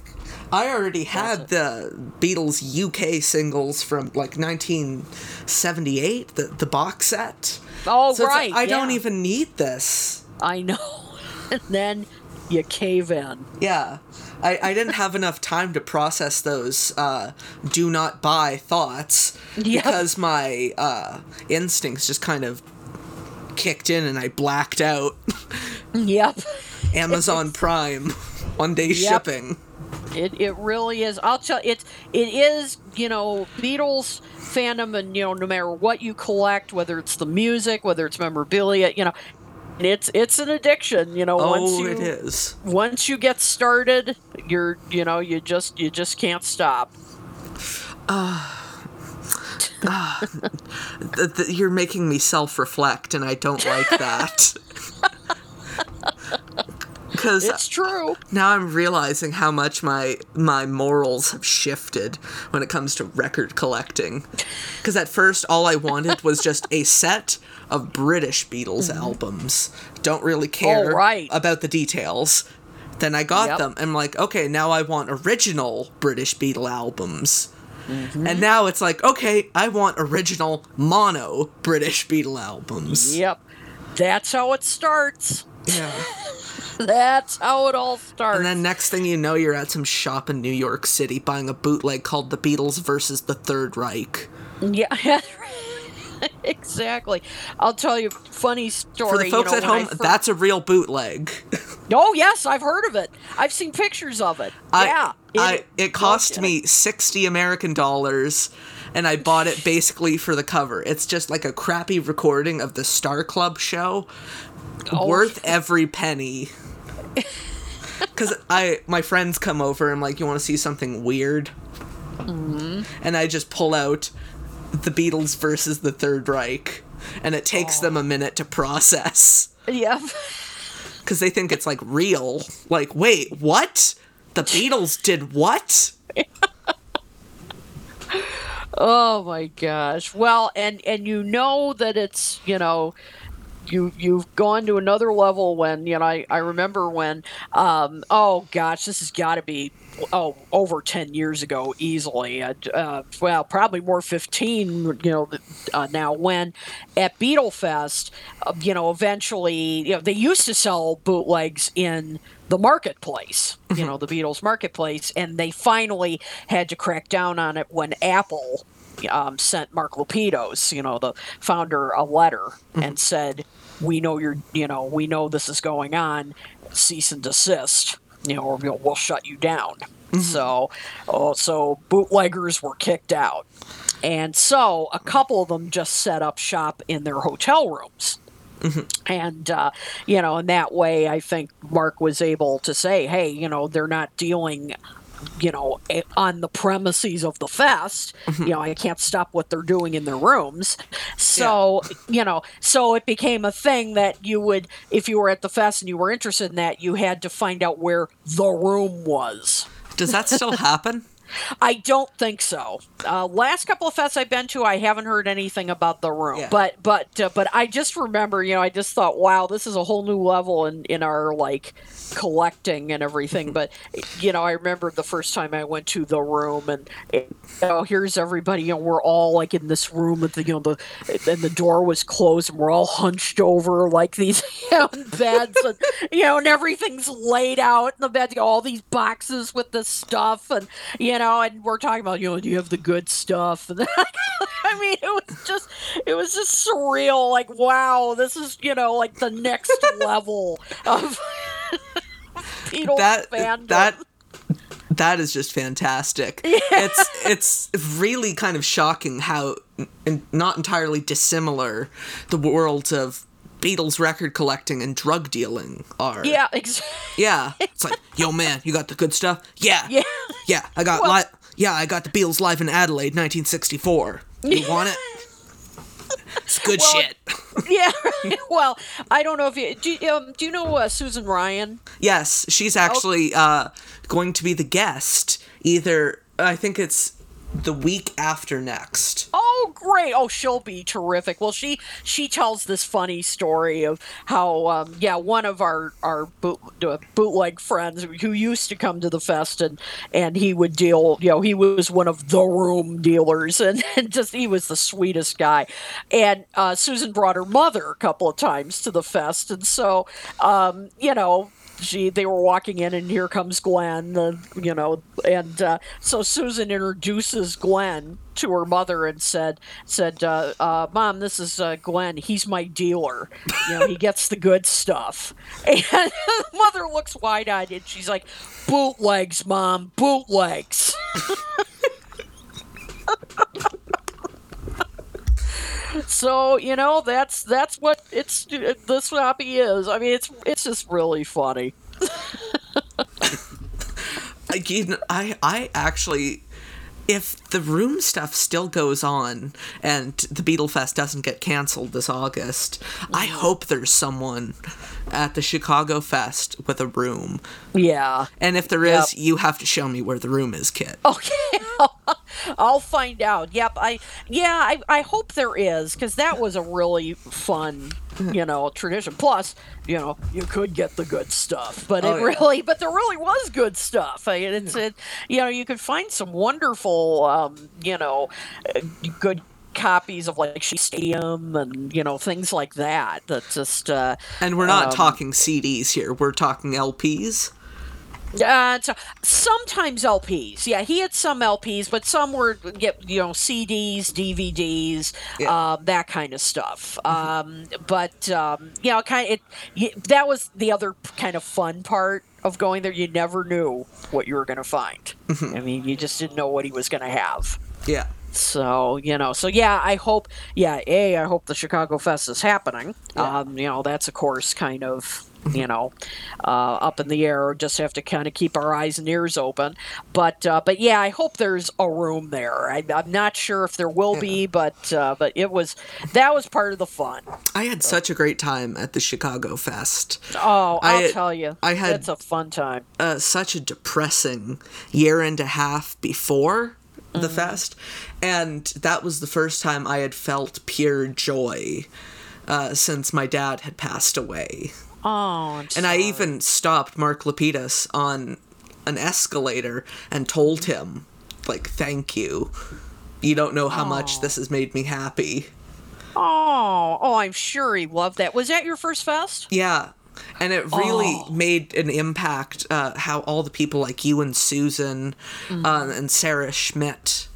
I already had the Beatles UK singles from like 1978, the, the box set. oh So it's like, right, I don't even need this. I know. and then you cave in. Yeah. I, I didn't have enough time to process those uh, do not buy thoughts Yep. because my uh, instincts just kind of kicked in and I blacked out. Yep. Amazon Prime, one day Yep. shipping. It, it really is. I'll tell it. It is you know Beatles fandom, and you know no matter what you collect, whether it's the music, whether it's memorabilia, you know, it's it's an addiction. You know, once Oh, you it is. once you get started, you're you know you just you just can't stop. Ah. Ah. Th- th- you're making me self-reflect, and I don't like that. Because It's true. now I'm realizing how much my my morals have shifted when it comes to record collecting. Because at first, all I wanted was just a set of British Beatles albums. Don't really care right. about the details. Then I got Yep. them. I'm like, okay, now I want original British Beatle albums. Mm-hmm. And now it's like, okay, I want original mono British Beatle albums. Yep. That's how it starts. Yeah. That's how it all starts. And then next thing you know, you're at some shop in New York City buying a bootleg called The Beatles versus the Third Reich. Yeah, exactly. I'll tell you a funny story. For the folks you know, at home, that's a real bootleg. Oh yes, I've heard of it. I've seen pictures of it. I, yeah, I, it cost yeah. me 60 American dollars, and I bought it basically for the cover. It's just like a crappy recording of the Star Club show, Oh. worth every penny. Cause I my friends come over. I'm like, you want to see something weird? Mm-hmm. And I just pull out the Beatles versus the Third Reich, and it takes them Oh. a minute to process Yeah. because they think it's like real. Like, wait, what? The Beatles did what? Oh my gosh. Well, and and you know that it's, you know, you you've gone to another level when, you know, I, I remember when um oh gosh, this has got to be oh over 10 years ago easily. Uh, uh, well, probably more 15, you know, uh, now when at Beatlefest, uh, you know, eventually, you know, they used to sell bootlegs in the marketplace, you know, the Beatles marketplace, and they finally had to crack down on it when Apple um, sent Mark Lapidos, you know, the founder, a letter and said, "We know you're, you know, we know this is going on. Cease and desist, you know, or we'll, we'll shut you down." So, oh, so bootleggers were kicked out, and so a couple of them just set up shop in their hotel rooms and uh, you know in that way i think mark was able to say hey you know they're not dealing you know on the premises of the fest mm-hmm. you know i can't stop what they're doing in their rooms. So you know so it became a thing that you would if you were at the fest and you were interested in that you had to find out where the room was. Does that still happen? I don't think so. Uh, last couple of fests I've been to, I haven't heard anything about the room. Yeah. But but uh, but I just remember, you know, I just thought, wow, this is a whole new level in in our like collecting and everything. but you know, I remember the first time I went to the room, and you know, here's everybody, you know, we're all like in this room with the you know the and the door was closed, and we're all hunched over like these you know, beds, and you know, and everything's laid out in the bed. You know, all these boxes with the stuff, and you know, and we're talking about, you know, do you have the good stuff? I mean, it was just, it was just surreal. Like, wow, this is, you know, like the next level of Beatles that fandom. that that is just fantastic. It's it's really kind of shocking how not entirely dissimilar the worlds of Beatles record collecting and drug dealing are. yeah, ex- Yeah. It's like, yo man, you got the good stuff? Yeah. yeah, Yeah, I got Well- li- yeah, I got the Beatles live in Adelaide 1964. You want it? It's good Well, shit. yeah. well, I don't know if you do. You, um, do you know uh, Susan Ryan? Yes, she's actually uh, going to be the guest. Either I think it's the week after next. Oh, great! Oh, she'll be terrific. Well, she she tells this funny story of how, um, yeah, one of our our boot, bootleg friends who used to come to the fest and and he would deal. You know, he was one of the room dealers, and, and just he was the sweetest guy. And uh, Susan brought her mother a couple of times to the fest, and so um, you know she they were walking in and here comes Glenn, the you know, and uh, so Susan introduces Glenn to her mother and said said uh, uh, Mom, this is uh, Glenn. He's my dealer. You know, he gets the good stuff. And the mother looks wide eyed and she's like, Bootlegs, Mom, bootlegs. So you know that's that's what it's this hobby is. I mean, it's it's just really funny. I, you know, I I actually if the room stuff still goes on and the Beatle Fest doesn't get canceled this August, I mm-hmm. hope there's someone at the Chicago Fest with a room. Yeah. And if there is, Yep. you have to show me where the room is, Kit. Okay, I'll find out. Yep, I yeah, I, I hope there is because that was a really fun, you know, tradition. Plus, you know, you could get the good stuff, but Oh, it yeah. really, but there really was good stuff. I mean, it's it, you know, you could find some wonderful, um, you know, good copies of like Shea Stadium and you know things like that. That just uh, And we're not um, talking CDs here, we're talking LPs. Uh, so sometimes LPs. Yeah, he had some LPs, but some were get you know CDs, DVDs, Yeah. Mm-hmm. uh, that kind of stuff. Um, but um, you know, kind of it. that was the other kind of fun part of going there. You never knew what you were going to find. Mm-hmm. I mean, you just didn't know what he was going to have. Yeah. So you know, so yeah, I hope, yeah, a, I hope the Chicago Fest is happening. Yeah. Um, you know, that's of course kind of you know uh, up in the air. Just have to kind of keep our eyes and ears open. But uh, but yeah, I hope there's a room there. I, I'm not sure if there will be, but uh, but it was that was part of the fun. I had such a great time at the Chicago Fest. Oh, I'll I- tell you, I had- it's a fun time. uh, such a depressing year and a half before the fest, and that was the first time I had felt pure joy uh, since my dad had passed away. Oh, And I even stopped Mark Lapidos on an escalator and told him, like, thank you. You don't know how much this has made me happy. Oh, oh, I'm sure he loved that. Was that your first fest? Yeah. And it really Oh. made an impact uh, how all the people like you and Susan Mm-hmm. uh, and Sarah Schmidt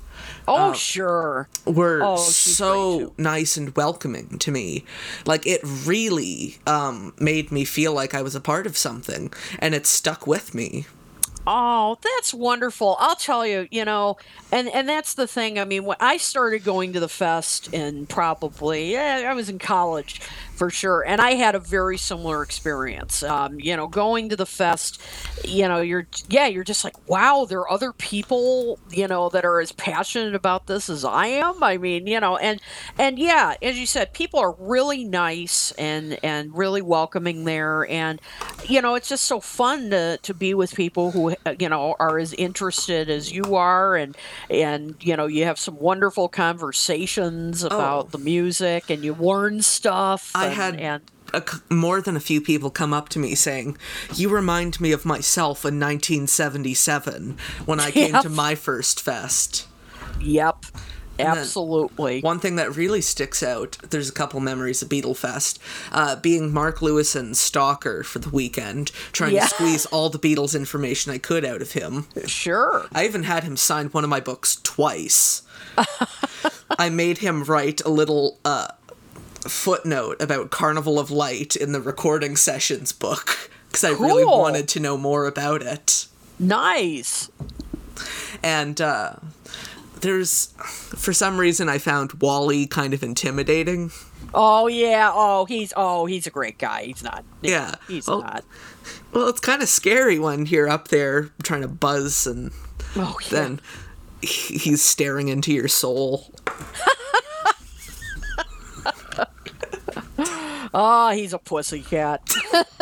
Oh, sure. were Oh, so nice and welcoming to me. Like it really um, made me feel like I was a part of something, and it stuck with me. Oh, that's wonderful. I'll tell you, you know, and and that's the thing. I mean, when I started going to the fest in probably, yeah, I was in college for sure, and I had a very similar experience. Um, you know, going to the fest, you know, you're yeah, you're just like, wow, there are other people, you know, that are as passionate about this as I am. I mean, you know, and and yeah, as you said, people are really nice and and really welcoming there, and you know, it's just so fun to to be with people who you know are as interested as you are, and and you know, you have some wonderful conversations about the music, and you learn stuff. I and, had and a more than a few people come up to me saying, "You remind me of myself in 1977 when I came Yep. to my first fest." yep, then absolutely. One thing that really sticks out, there's a couple memories of Beatlefest, uh, being Mark Lewisohn's stalker for the weekend, trying Yeah. to squeeze all the Beatles information I could out of him. Sure. I even had him sign one of my books twice. I made him write a little uh, footnote about Carnival of Light in the recording sessions book because I really wanted to know more about it. Nice. And uh, there's, for some reason, I found Wally kind of intimidating. Oh yeah. Oh, he's oh he's a great guy. He's not. Yeah. He's Well, not. Well, it's kind of scary when you're up there trying to buzz and Oh yeah. then he's staring into your soul. Oh, he's a pussy cat.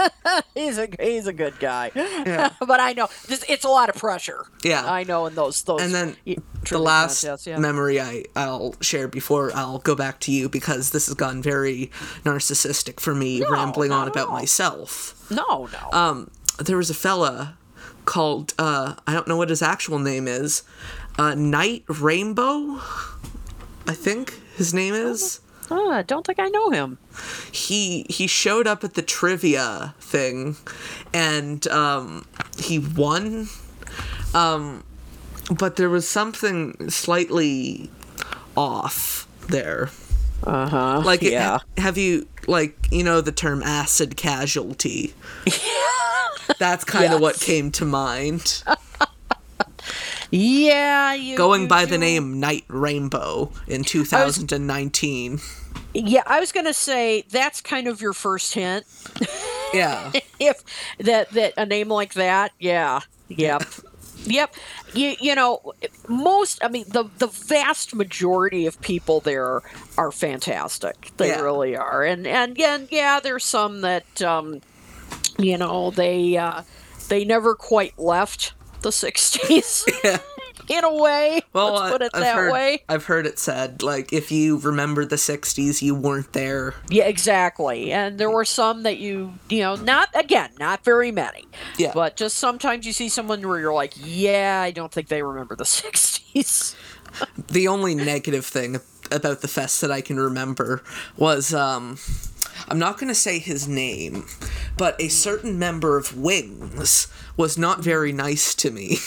he's a he's a good guy. Yeah. but I know this, it's a lot of pressure. Yeah. I know in those those. And then y- the last contests, yeah. memory I, I'll share before I'll go back to you because this has gone very narcissistic for me, No, rambling on about all. myself. no, no. Um, there was a fella called, uh, I don't know what his actual name is, uh, Night Rainbow, I think his name is. I don't think I know him. he he showed up at the trivia thing and um he won um but there was something slightly off there Uh huh. like it- yeah. have you like you know the term acid casualty Yeah. that's kind of what came to mind yeah. You, going you by the name night rainbow in 2019 Yeah, I was gonna say that's kind of your first hint. yeah. If that that a name like that yeah yep. Yep. You you know most i mean the the vast majority of people there are fantastic. They Yeah. really are. And and yeah yeah there's some that um you know they uh they never quite left the 60s yeah in a way Well, let's put it I've that heard, way I've heard it said like if you remember the '60s, you weren't there. Yeah, exactly. And there were some that you, you know, not again, not very many. Yeah. But just sometimes you see someone where you're like, yeah, I don't think they remember the 60s. The only negative thing about the fest that I can remember was um, I'm not going to say his name, but a certain member of Wings was not very nice to me.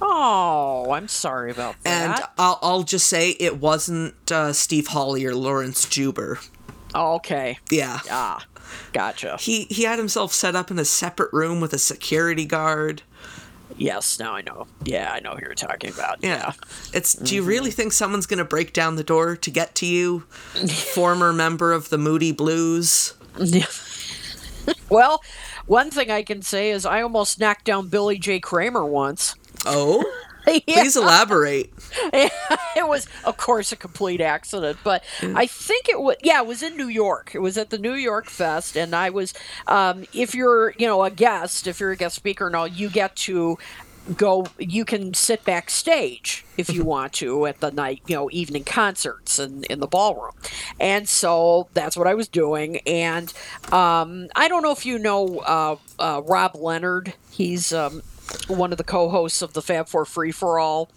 Oh, I'm sorry about that. And. I'll, I'll just say it wasn't uh, Steve Holley or Laurence Juber. okay. Yeah. Ah, gotcha. He, he had himself set up in a separate room with a security guard. Yes, now I know. Yeah, I know who you're talking about. Yeah. It's do you Mm-hmm. really think someone's going to break down the door to get to you? Former member of the Moody Blues. Yeah. well, one thing I can say is I almost knocked down Billy J. Kramer once. Oh? Yeah. Please elaborate. it was, of course, a complete accident. But I think it was, yeah, it was in New York. It was at the New York Fest, and I was, um, if you're, you know, a guest, if you're a guest speaker and all, you get to go. You can sit backstage if you want to at the night, you know, evening concerts and in the ballroom. And so that's what I was doing. And um, I don't know if you know uh, uh, Rob Leonard. He's um, one of the co-hosts of the Fab Four Free for All.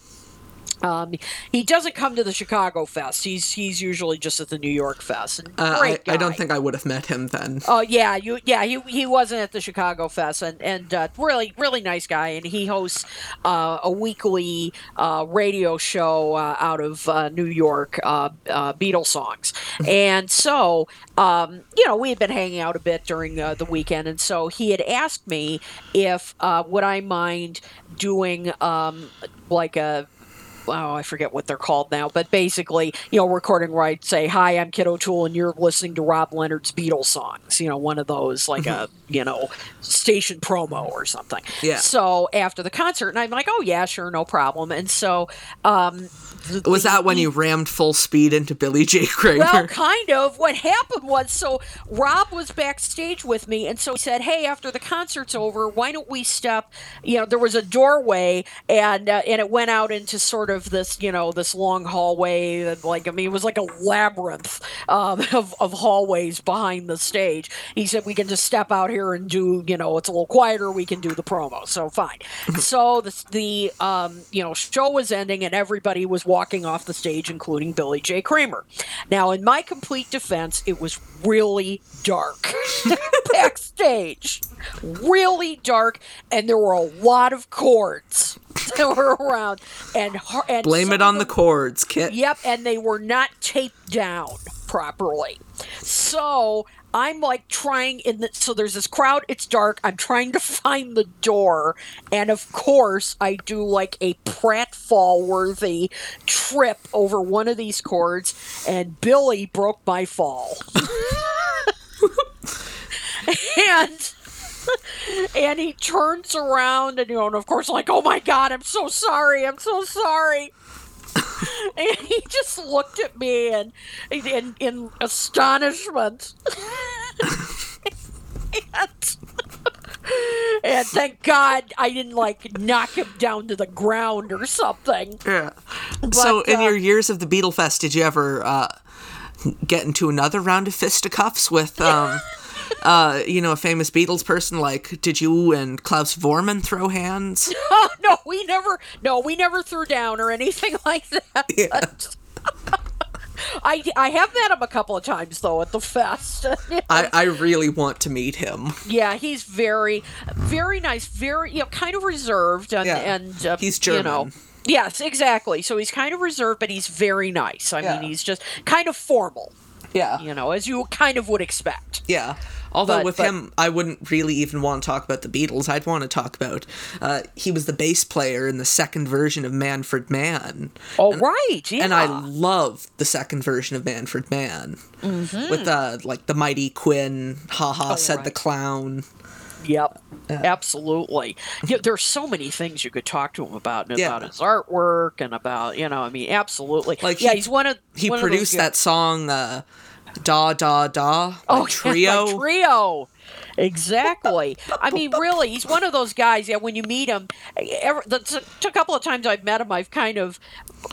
Um, he doesn't come to the Chicago Fest. He's he's usually just at the New York Fest. Uh, I, I don't think I would have met him then. Oh yeah, you yeah he he wasn't at the Chicago Fest and and uh, really really nice guy and he hosts uh, a weekly uh, radio show uh, out of uh, New York, uh, uh, Beatles songs, and so um, you know we had been hanging out a bit during uh, the weekend and so he had asked me if uh, would I mind doing um, like a oh, I forget what they're called now, but basically, you know, recording where I'd say, "Hi, I'm Kit O'Toole, and you're listening to Rob Leonard's Beatles songs." You know, one of those like a you know station promo or something. Yeah. So after the concert, and I'm like, "Oh yeah, sure, no problem." And so, um, th- Was that when you rammed full speed into Billy J. Kramer? well, kind of. What happened was, so Rob was backstage with me, and so he said, "Hey, after the concert's over, why don't we step? You know, there was a doorway, and uh, and it went out into sort of this, you know, this long hallway. That, like, I mean, it was like a labyrinth um, of of hallways behind the stage. He said we can just step out here and do, you know, it's a little quieter. We can do the promo. So fine. so the the um, you know show was ending, and everybody was walking off the stage, including Billy J. Kramer. Now, in my complete defense, it was really dark backstage, really dark, and there were a lot of cords that were around, and and Blame it on the cords, Kit. Yep, and they were not taped down properly. So I'm like trying in the so there's this crowd, it's dark. I'm trying to find the door, and of course I do like a pratfall worthy trip over one of these cords, and Billy broke my fall. and and he turns around and you know and of course like oh my god i'm so sorry i'm so sorry. And he just looked at me and in, in astonishment. And, and thank god i didn't like knock him down to the ground or something. Yeah. so, in uh, your years of the Beatle Fest, did you ever uh, get into another round of fisticuffs with, um, uh, you know, a famous Beatles person? Like, did you and Klaus Voormann throw hands? no we never no we never threw down or anything like that Yeah. I, I have met him a couple of times though at the fest I, I really want to meet him. Yeah, he's very, very nice. Very, you know, kind of reserved, and Yeah. and uh, He's You know, German. yes, exactly. So he's kind of reserved, but he's very nice. I Yeah. mean, he's just kind of formal, Yeah. you know, as you kind of would expect. Yeah. Although But- with but- him, I wouldn't really even want to talk about the Beatles. I'd want to talk about uh, he was the bass player in the second version of Manfred Mann. Oh, right. Yeah. And I love the second version of Manfred Mann with uh, like the mighty Quinn, haha, said the Mm-hmm. Oh, clown. Yep. Absolutely. Yeah, there's so many things you could talk to him about, and Yeah. about his artwork, and about you know, I mean, absolutely. Like, yeah, he- he's one of He one of produced guys- that song, uh, Da Da Da, Oh, trio. yeah, trio. Exactly. I mean, really, he's one of those guys. Yeah, when you meet him, ever, the, a couple of times I've met him, I've kind of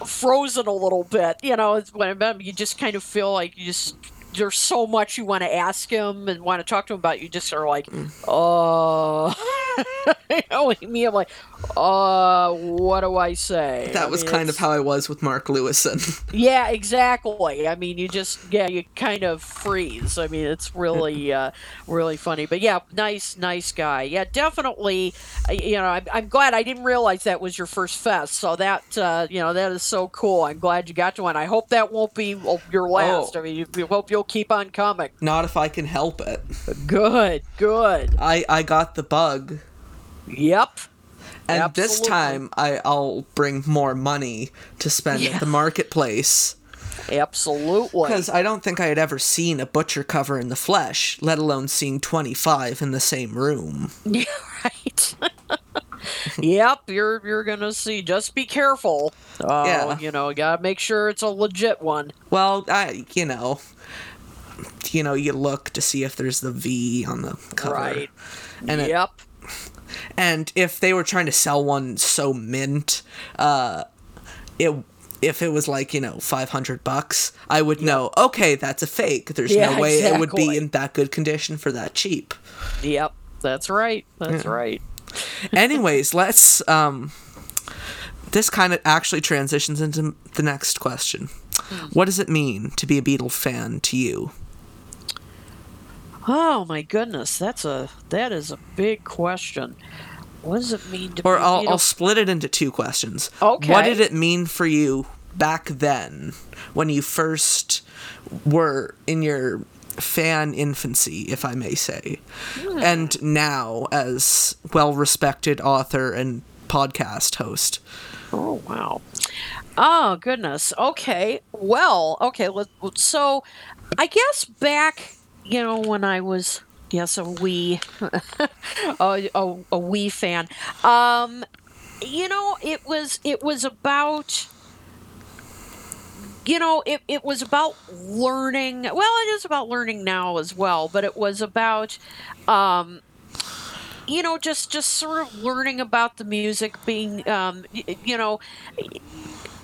frozen a little bit. You know, when I met him, you just kind of feel like you just there's so much you want to ask him and want to talk to him about. You just are like, Mm. oh, you know, me, I'm like, uh, what do I say? that I was mean, kind of how I was with Mark Lewisohn. yeah, exactly. I mean, you just yeah, you kind of freeze. I mean, it's really uh, really funny. But yeah, nice nice guy. Yeah, definitely. You know, I'm, I'm glad I didn't realize that was your first fest. So that uh, you know that is so cool. I'm glad you got to one. I hope that won't be uh, your last. Oh. I mean, you, you hope you'll keep on coming. Not if I can help it. Good, good. I, I got the bug. Yep. And this time I, I'll bring more money to spend Yeah. at the marketplace. Absolutely. Because I don't think I had ever seen a butcher cover in the flesh, let alone seeing 25 in the same room. Yeah, right. yep, you're you're gonna see. Just be careful. Uh, Yeah. You know, gotta make sure it's a legit one. Well, I, you know, you know, you look to see if there's the V on the cover. Right. And it- yep. And if they were trying to sell one so mint, uh, it if it was like you know 500 bucks i would know okay that's a fake there's Yeah, no way it would be in that good condition for that cheap Yep. That's right. That's right. anyways let's um this kind of actually transitions into the next question what does it mean to be a beatle fan to you Oh my goodness, that's a that is a big question. What does it mean to or be? I'll, I'll split it into two questions Okay. what did it mean for you back then when you first were in your fan infancy if i may say Hmm. and now as well respected author and podcast host Oh wow. Oh goodness. Okay. Well. Okay. Let, so, I guess back, you know, when I was yes a wee, a, a, a wee fan. Um, you know, it was it was about. You know, it, it was about learning. Well, it is about learning now as well, but it was about um, you know just just sort of learning about the music being um you know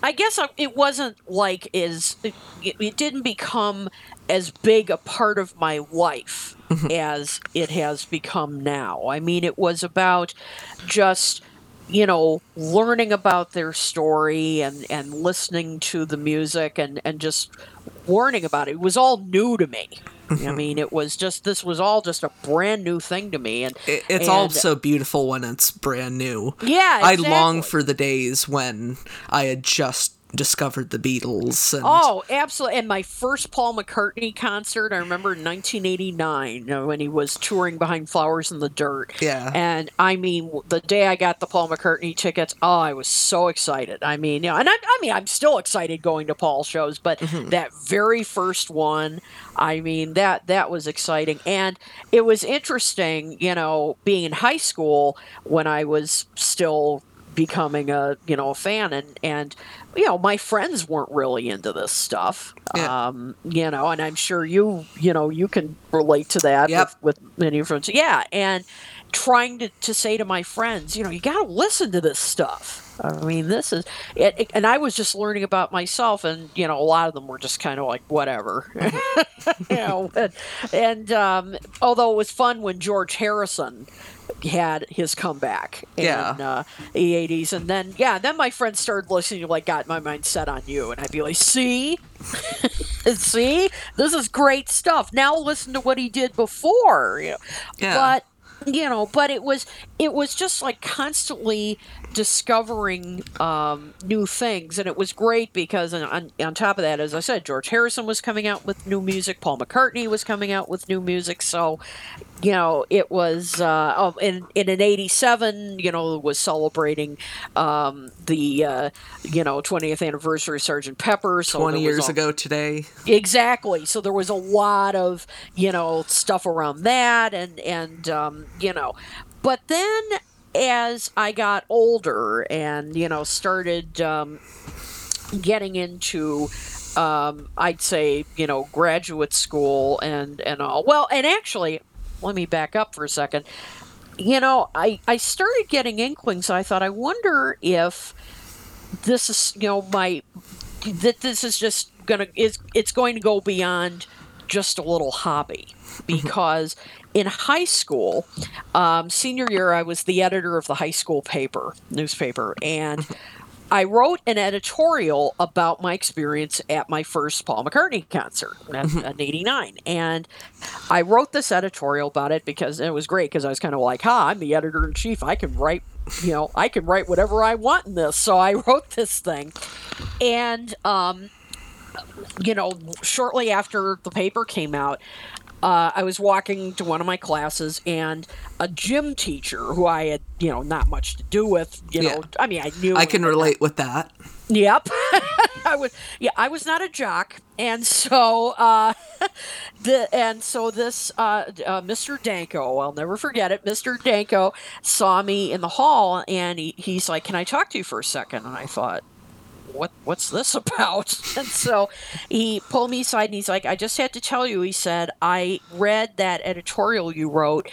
i guess it wasn't like is it, it didn't become as big a part of my life mm-hmm. as it has become now. I mean it was about just you know learning about their story and and listening to the music and and just learning about it. It was all new to me. I mm-hmm. mean it was just this was all just a brand new thing to me and it, it's all so beautiful when it's brand new. Yeah, i long for the days when i had just discovered the beatles and Oh, absolutely. And my first Paul McCartney concert, I remember in 1989 you know, when he was touring behind Flowers in the Dirt. Yeah. And I mean, the day I got the Paul McCartney tickets, oh, I was so excited. I mean, you know, and I, I mean, I'm still excited going to Paul shows, but Mm-hmm. that very first one, I mean, that that was exciting. And it was interesting, you know, being in high school when I was still becoming a you know a fan. And and you know my friends weren't really into this stuff. Yeah. um you know and i'm sure you you know you can relate to that Yep. with, with many friends. Yeah. And trying to, to say to my friends you know you got to listen to this stuff. I mean this is it, it- and i was just learning about myself and you know a lot of them were just kind of like whatever. You know and, and um although it was fun when george harrison had his comeback in Yeah. uh, the 80s and then yeah then my friends started listening to like got my mind set on you. And i'd be like see? See? This is great stuff. Now listen to what he did before. You know. Yeah. but you know but it was it was just like constantly discovering um, new things. And it was great because on, on, on top of that as i said george harrison was coming out with new music. Paul mccartney was coming out with new music. So you know it was uh, oh, in, in an 87 you know was celebrating um, the uh, you know 20th anniversary of sergeant pepper. So 20 years ago today. Exactly. So there was a lot of you know stuff around that, and and um, you know, but then as I got older and you know started um, getting into. Um, I'd say you know graduate school and and all well and actually let me back up for a second you know I, I started getting inklings i thought i wonder if this is you know my that this is just gonna is it's going to go beyond just a little hobby because in high school um, senior year i was the editor of the high school paper newspaper and I wrote an editorial about my experience at my first Paul McCartney concert in '89, and I wrote this editorial about it because it was great because I was kind of like, "Ha, I'm the editor in chief. I can write, you know, I can write whatever I want in this." So I wrote this thing, and um, you know, shortly after the paper came out, uh, I was walking to one of my classes, and a gym teacher who I had, you know, not much to do with, you Yeah. know, I mean, I knew. I can relate with that. Yep. I was yeah, I was not a jock. And so uh the and so this uh, uh Mr. Danko, I'll never forget it. Mr. Danko saw me in the hall and he, he's like, "Can I talk to you for a second? And I thought, what what's this about? And so he pulled me aside and he's like, I just had to tell you, he said, I read that editorial you wrote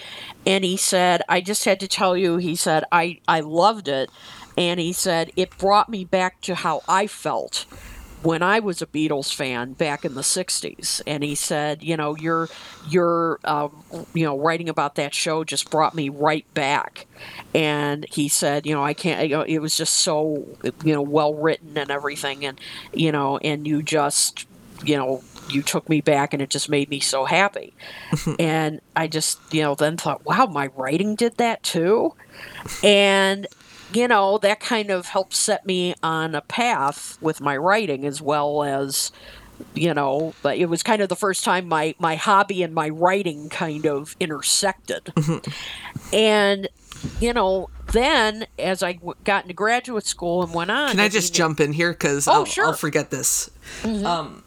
and he said, I just had to tell you, he said, I, I loved it. And he said, it brought me back to how I felt when I was a Beatles fan back in the '60s, and he said, "You know, your your uh, you know writing about that show just brought me right back." And he said, "You know, I can't. You know, it was just so you know well written and everything, and you know, and you just you know." You took me back, and it just made me so happy. and I just, you know, then thought, wow, my writing did that too. And you know, that kind of helped set me on a path with my writing as well as you know, but it was kind of the first time my my hobby and my writing kind of intersected. and you know, then as I w- got into graduate school and went on, Can I just mean, jump in here because Oh, I'll, sure. I'll forget this. Um,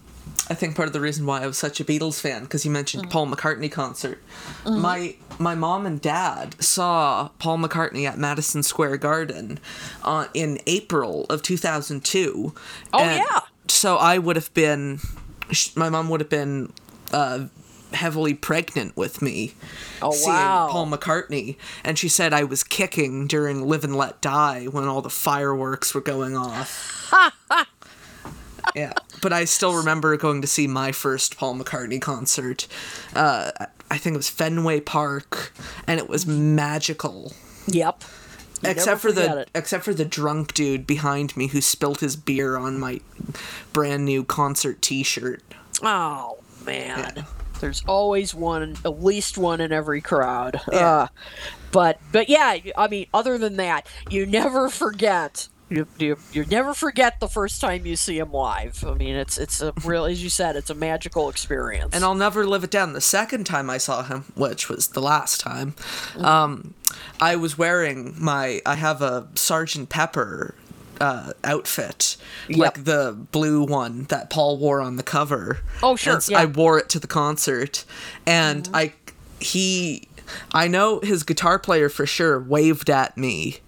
I think part of the reason why I was such a Beatles fan because you mentioned Paul McCartney concert. My my mom and dad saw Paul McCartney at Madison Square Garden uh, in April of 2002. Oh, yeah. So I would have been, my mom would have been uh, heavily pregnant with me. Oh, seeing wow. Paul McCartney, and she said I was kicking during Live and Let Die when all the fireworks were going off. yeah, but I still remember going to see my first Paul McCartney concert. Uh, I think it was Fenway Park, and it was magical. Yep. You except for the it. except for the drunk dude behind me who spilled his beer on my brand new concert T-shirt. Oh man, there's always one, at least one in every crowd. Yeah. Uh, but but yeah, I mean, other than that, you never forget. You, you, you never forget the first time you see him live. I mean, it's it's a real, as you said, it's a magical experience. and I'll never live it down. The second time I saw him, which was the last time, um, I was wearing my. I have a Sergeant Pepper uh, outfit, like the blue one that Paul wore on the cover. Oh, sure, yeah. I wore it to the concert, and I he. I know his guitar player for sure waved at me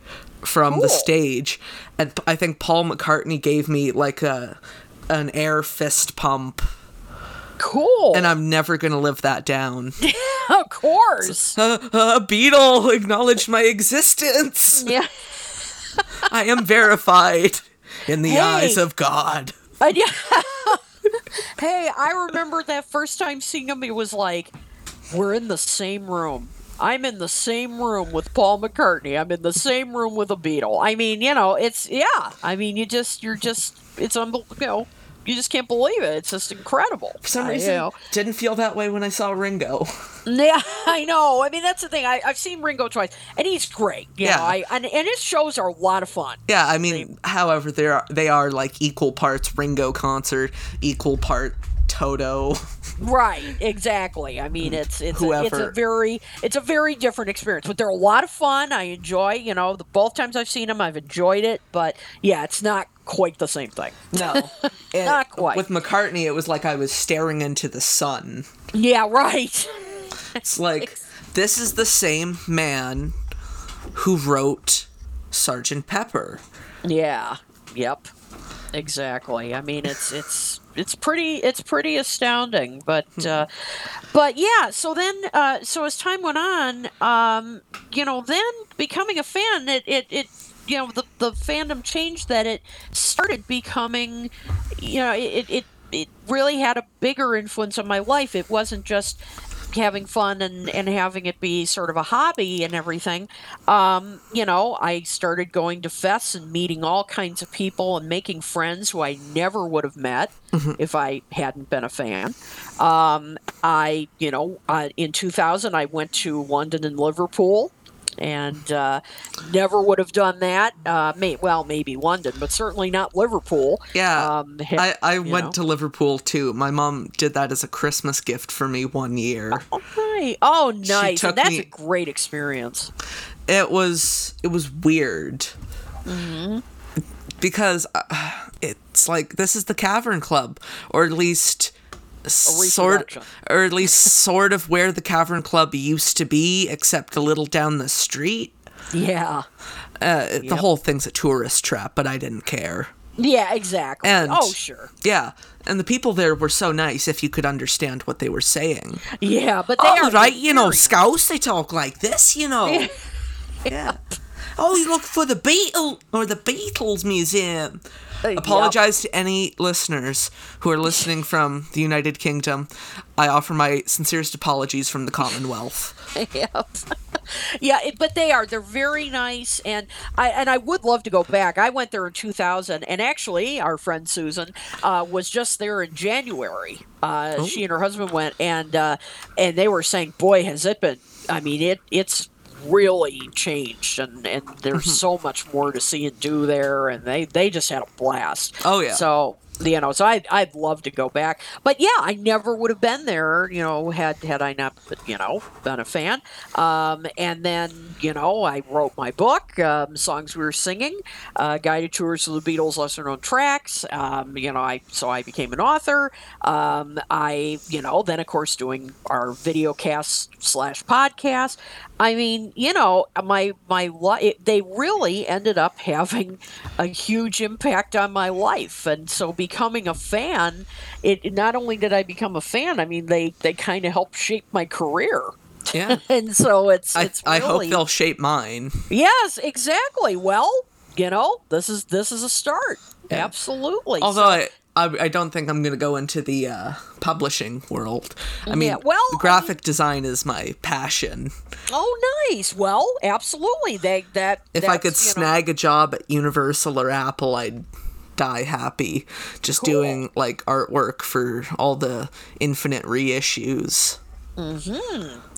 from the stage, and I think Paul McCartney gave me like a an air fist pump cool. and I'm never gonna live that down. of course. A, uh, Beatle, acknowledge my existence. yeah. I am verified in the Hey. eyes of God. Uh, yeah. hey, I remember that first time seeing him. It was like, we're in the same room. I'm in the same room with Paul McCartney. I'm in the same room with a Beatle. I mean, you know, it's yeah. I mean, you just, you're just, it's unbelievable. You know, you just can't believe it. It's just incredible. For some I- you reason, know. didn't feel that way when I saw Ringo. Yeah, I know. I mean, that's the thing. I, I've seen Ringo twice, and he's great. You Yeah. know, I and, and his shows are a lot of fun. Yeah, I mean, however, they are they are like equal parts Ringo concert, equal part Toto. Right, exactly. I mean, mm. it's it's a, it's a very it's a very different experience, but they're a lot of fun. I enjoy, you know, the both times I've seen them, I've enjoyed it. But yeah, it's not quite the same thing. No, Not quite. With McCartney, it was like I was staring into the sun. Yeah, right. It's like this is the same man who wrote Sergeant Pepper. Yeah. Yep. Exactly. I mean, it's it's it's pretty it's pretty astounding, but uh, but yeah. So then, uh, so as time went on, um, you know, then becoming a fan, it it, it you know the the fandom changed that it started becoming, you know, it it it really had a bigger influence on my life. It wasn't just having fun and, and having it be sort of a hobby and everything, um, you know, I started going to fests and meeting all kinds of people and making friends who I never would have met if I hadn't been a fan. Um, I, you know, uh, in 2000, I went to London and Liverpool and uh, never would have done that. Uh, may, well, maybe London, but certainly not Liverpool. Yeah, Um, I, I went know. to Liverpool too. My mom did that as a Christmas gift for me one year. Right. Oh, nice. And that's me- a great experience. It was it was weird Mm-hmm. because uh, it's like this is the Cavern Club, or at least sort or at least sort of where the Cavern Club used to be, except a little down the street. Yeah. Uh, The whole thing's a tourist trap, but I didn't care. Yeah, exactly. And- oh, sure. Yeah, and the people there were so nice if you could understand what they were saying. Yeah, but they All are right, you know, scouts they talk like this, you know. yeah. Oh, you look for the Beatle or the Beatles Museum. Uh, yep. Apologize to any listeners who are listening from the United Kingdom. I offer my sincerest apologies from the Commonwealth. Yep. yeah, it, but they are. They're very nice, and I and I would love to go back. I went there in 2000, and actually, our friend Susan uh, was just there in January. Uh, She and her husband went, and uh, and they were saying, "Boy, has it been! I mean, it it's." Really changed and, and there's mm-hmm. so much more to see and do there and they they just had a blast Oh, yeah. so you know, so I'd, I'd love to go back. But yeah, I never would have been there, you know, had had I not, you know, been a fan. Um, and then, you know, I wrote my book, um, Songs We Were Singing, uh, Guided Tours of the Beatles' Lesser Known Tracks. Um, you know, I so I became an author. Um, I, you know, then of course doing our video cast slash podcast. I mean, you know, my my li- it, they really ended up having a huge impact on my life, and so becoming a fan, it not only did I become a fan, I mean, they they kind of helped shape my career, Yeah. and so it's I, it's I hope they'll shape mine. yes, exactly. Well, you know, this is this is a start. Absolutely. Although So- I, I, I don't think I'm going to go into the uh, publishing world. I mean, Yeah, well, I graphic design is my passion. oh, nice. Well, absolutely. They that If I could you know- snag a job at Universal or Apple, I'd die happy just Cool. doing like artwork for all the infinite reissues.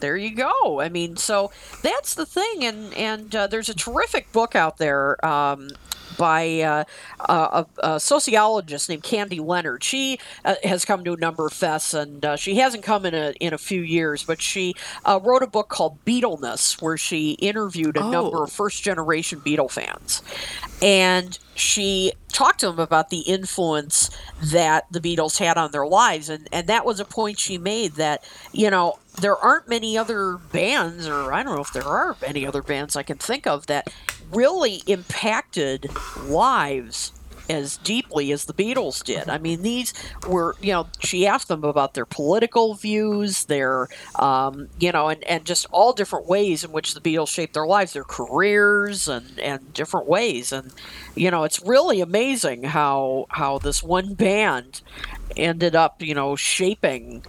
there you go. I mean, so that's the thing, and and uh, there's a terrific book out there. Um, by uh, a, a sociologist named Candy Leonard. She uh, has come to a number of fests, and uh, she hasn't come in a in a few years. But she uh, wrote a book called Beatleness, where she interviewed a number Oh. of first generation Beatle fans, and she talked to them about the influence that the Beatles had on their lives, and and that was a point she made that you know there aren't many other bands, or I don't know if there are any other bands I can think of that really impacted lives as deeply as the Beatles did. I mean, these were, you know, she asked them about their political views, their, um, you know, and, and just all different ways in which the Beatles shaped their lives, their careers, and, and different ways. And, you know, it's really amazing how how this one band ended up, you know, shaping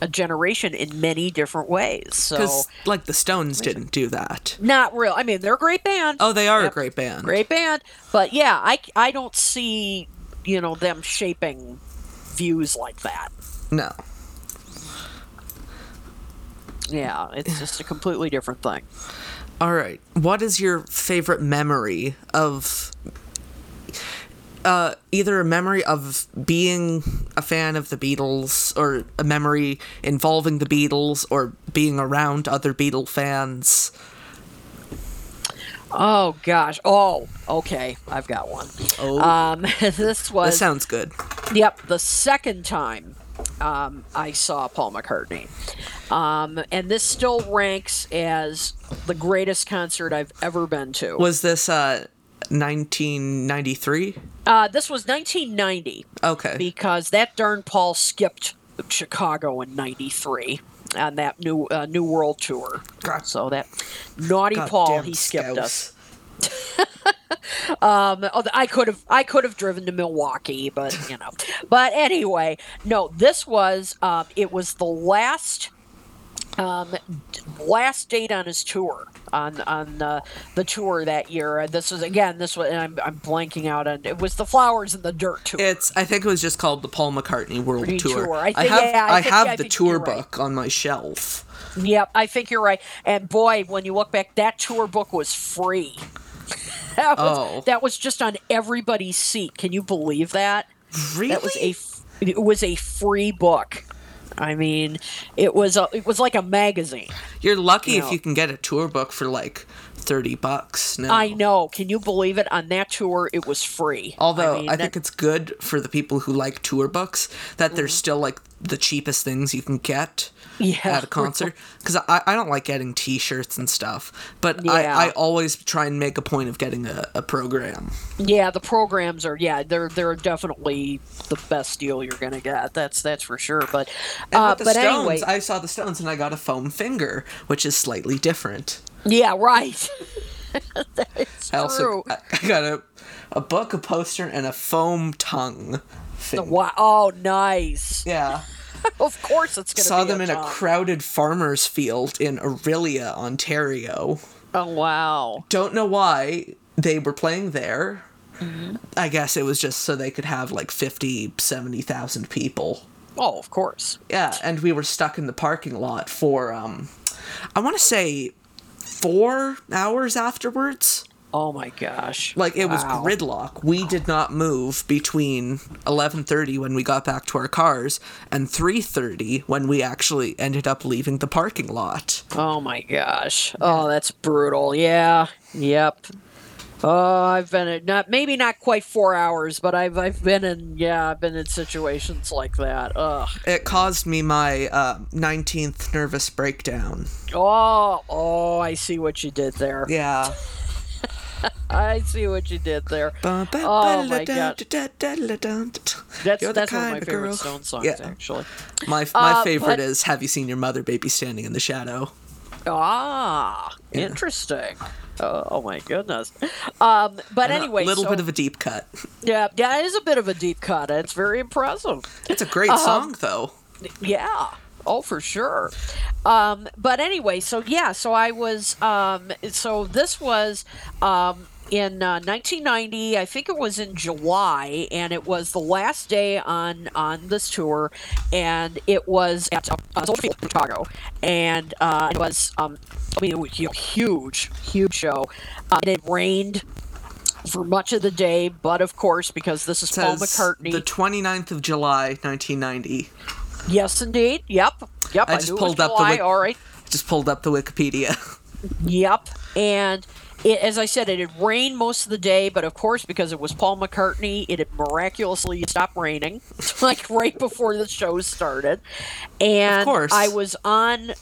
a generation in many different ways. So, like, the Stones didn't do that. not real. I mean, they're a great band. Oh, they are Yep. a great band. great band but yeah i i don't see you know them shaping views like that No. yeah it's just a completely different thing All right. What is your favorite memory of uh, either a memory of being a fan of the Beatles or a memory involving the Beatles or being around other Beatle fans? oh gosh oh okay i've got one. Oh. um this was sounds good. Yep, the second time um, I saw Paul McCartney. Um, and this still ranks as the greatest concert I've ever been to. Was this uh 1993? Uh, this was 1990 Okay. because that darn Paul skipped Chicago in '93 on that new uh, New World tour. God- so that naughty Paul, he skipped us. Um, oh, I could have I could have driven to Milwaukee, but you know. But anyway, no, this was um, it was the last um, last date on his tour on on uh, the tour that year. Uh, this was again. This was I'm, I'm blanking out on it was the flowers and the dirt tour. It's. I think it was just called the Paul McCartney World Tour. Tour. I I have. yeah, I I, think- have the tour you're right. book on my shelf. Yep, I think you're right. And boy, when you look back, that tour book was free. that was Oh. that was just on everybody's seat. Can you believe that? Really? That was a it was a free book. I mean, it was a, it was like a magazine. You're lucky you if know. you can get a tour book for like thirty bucks now. I know. Can you believe it? On that tour, it was free. Although I, mean, think that- it's good for the people who like tour books that they're Mm-hmm. still like the cheapest things you can get Yeah. at a concert. Because I, I don't like getting T-shirts and stuff, but I, Yeah. I always try and make a point of getting a, a program. Yeah, the programs are yeah, they're they're definitely the best deal you're gonna get. That's that's for sure. But uh, with the but Stones, anyway, I saw the Stones and I got a foam finger, which is slightly different. Yeah, right. That's I also true. I, I got a a book, a poster, and a foam tongue. Thing. Wow! Oh, nice. Yeah. Of course, it's gonna be Saw them in a crowded farmer's field in Orillia, Ontario. Oh wow! Don't know why they were playing there. Mm-hmm. I guess it was just so they could have like 50, 70,000 people. Oh, of course. Yeah, and we were stuck in the parking lot for, um, I want to say four hours afterwards. Oh my gosh! Like it was gridlock. We did not move between 11:30 when we got back to our cars and 3:30 when we actually ended up leaving the parking lot. Oh my gosh! Oh, that's brutal. Yeah. Yep. Oh, I've been in not maybe not quite four hours, but I've I've been in yeah I've been in situations like that. Ugh. It caused me my uh, 19th nervous breakdown. Oh oh I see what you did there. Yeah. I see what you did there. Oh Oh my God. That's That's that's one of my favorite Stone songs Yeah. actually. My my Uh, favorite but- is "Have you seen your mother, baby, standing in the shadow?" Ah, interesting. Oh, oh my goodness. Um, but anyway, a little so- bit of a deep cut. yeah, yeah, it is a bit of a deep cut. It's very impressive. It's a great Uh-huh. song, though. Yeah. Oh, for sure. Um, but anyway, so yeah, so I was, um, so this was um, in uh, 1990. I think it was in July, and it was the last day on on this tour, and it was at uh, Soldier Field, Chicago, and uh, it was, um, I mean, it was a huge, huge show. Uh, it rained. For much of the day, but of course, because this is Paul McCartney. the 29th of July, 1990. Yes, indeed. Yep. Yep. I just knew it pulled up the July. wik- All right. Just pulled up the Wikipedia. Yep. And it, as I said, it had rained most of the day, but of course, because it was Paul McCartney, it had miraculously stopped raining, like right before the show started. And course. I was on,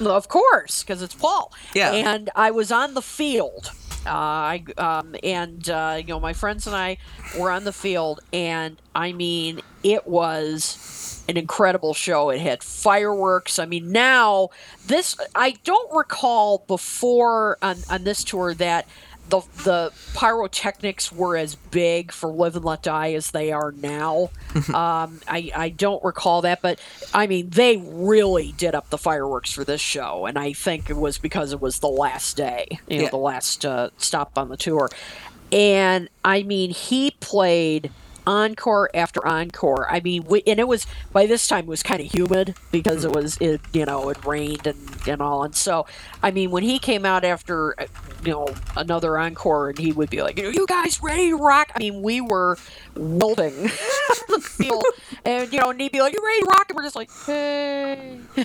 of course, because it's Paul. Yeah. And I was on the field. Uh, I um, and uh, you know my friends and I were on the field, and I mean it was an incredible show. It had fireworks. I mean, now this I don't recall before on, on this tour that the the pyrotechnics were as big for Live and Let Die as they are now. um, I I don't recall that, but I mean they really did up the fireworks for this show, and I think it was because it was the last day, you know, the last uh, stop on the tour, and I mean he played encore after encore. I mean, we, and it was by this time it was kind of humid because it was it you know it rained and and all, and so I mean when he came out after uh, you know another encore and he would be like, "You guys ready to rock?" I mean, we were wilting the field, and you know, and he'd be like, "You ready to rock?" And we're just like, "Hey."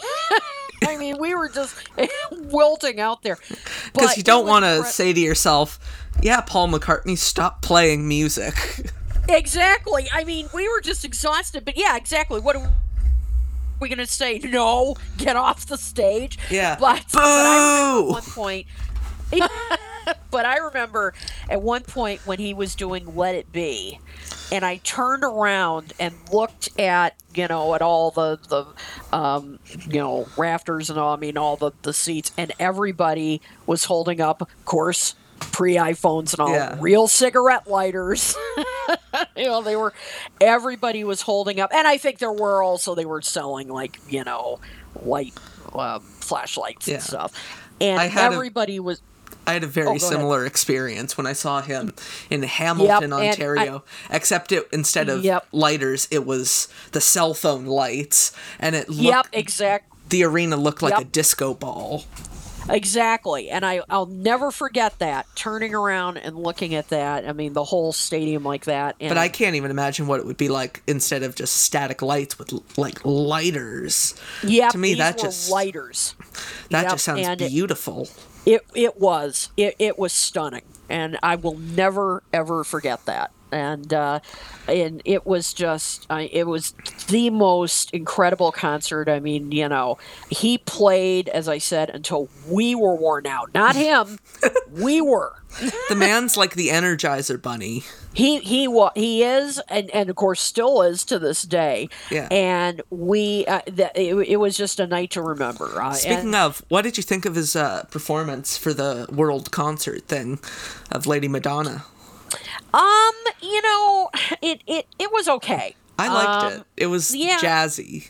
I mean, we were just wilting out there Because you don't want to incre- say to yourself, yeah, Paul McCartney, stop playing music. Exactly. I mean, we were just exhausted, but yeah, exactly. What are we going to say? No, get off the stage. Yeah. But, but I remember at one point. but I remember at one point when he was doing "Let It Be," and I turned around and looked at you know at all the the um, you know rafters and all. I mean all the the seats, and everybody was holding up, of course, pre iPhones and all, Yeah. real cigarette lighters. you know, they were everybody was holding up, and I think there were also they were selling like you know light uh, flashlights Yeah. and stuff, and I had a- everybody was. I had a very Oh, go ahead. similar experience when I saw him in Hamilton, I- Ontario. except it instead of Yep. lighters, it was the cell phone lights, and it looked Yep, exact. the arena looked like Yep. a disco ball. Exactly. And I, I'll never forget that, turning around and looking at that. I mean, the whole stadium like that. And But I can't even imagine what it would be like instead of just static lights with like lighters. Yeah. to me, that just lighters. that Yep, just sounds and it- beautiful. It it was it, it was stunning, and I will never ever forget that. And uh, and it was just I it was the most incredible concert. I mean, you know, he played as I said until we were worn out. Not him, we were. the man's like the Energizer Bunny. He he wa- he is and, and of course still is to this day. Yeah. And we uh, th- it, it was just a night to remember. Uh, Speaking and- of, what did you think of his uh, performance for the world concert thing of Lady Madonna? Um, you know, it it it was okay. I liked Um, it. It was yeah. jazzy.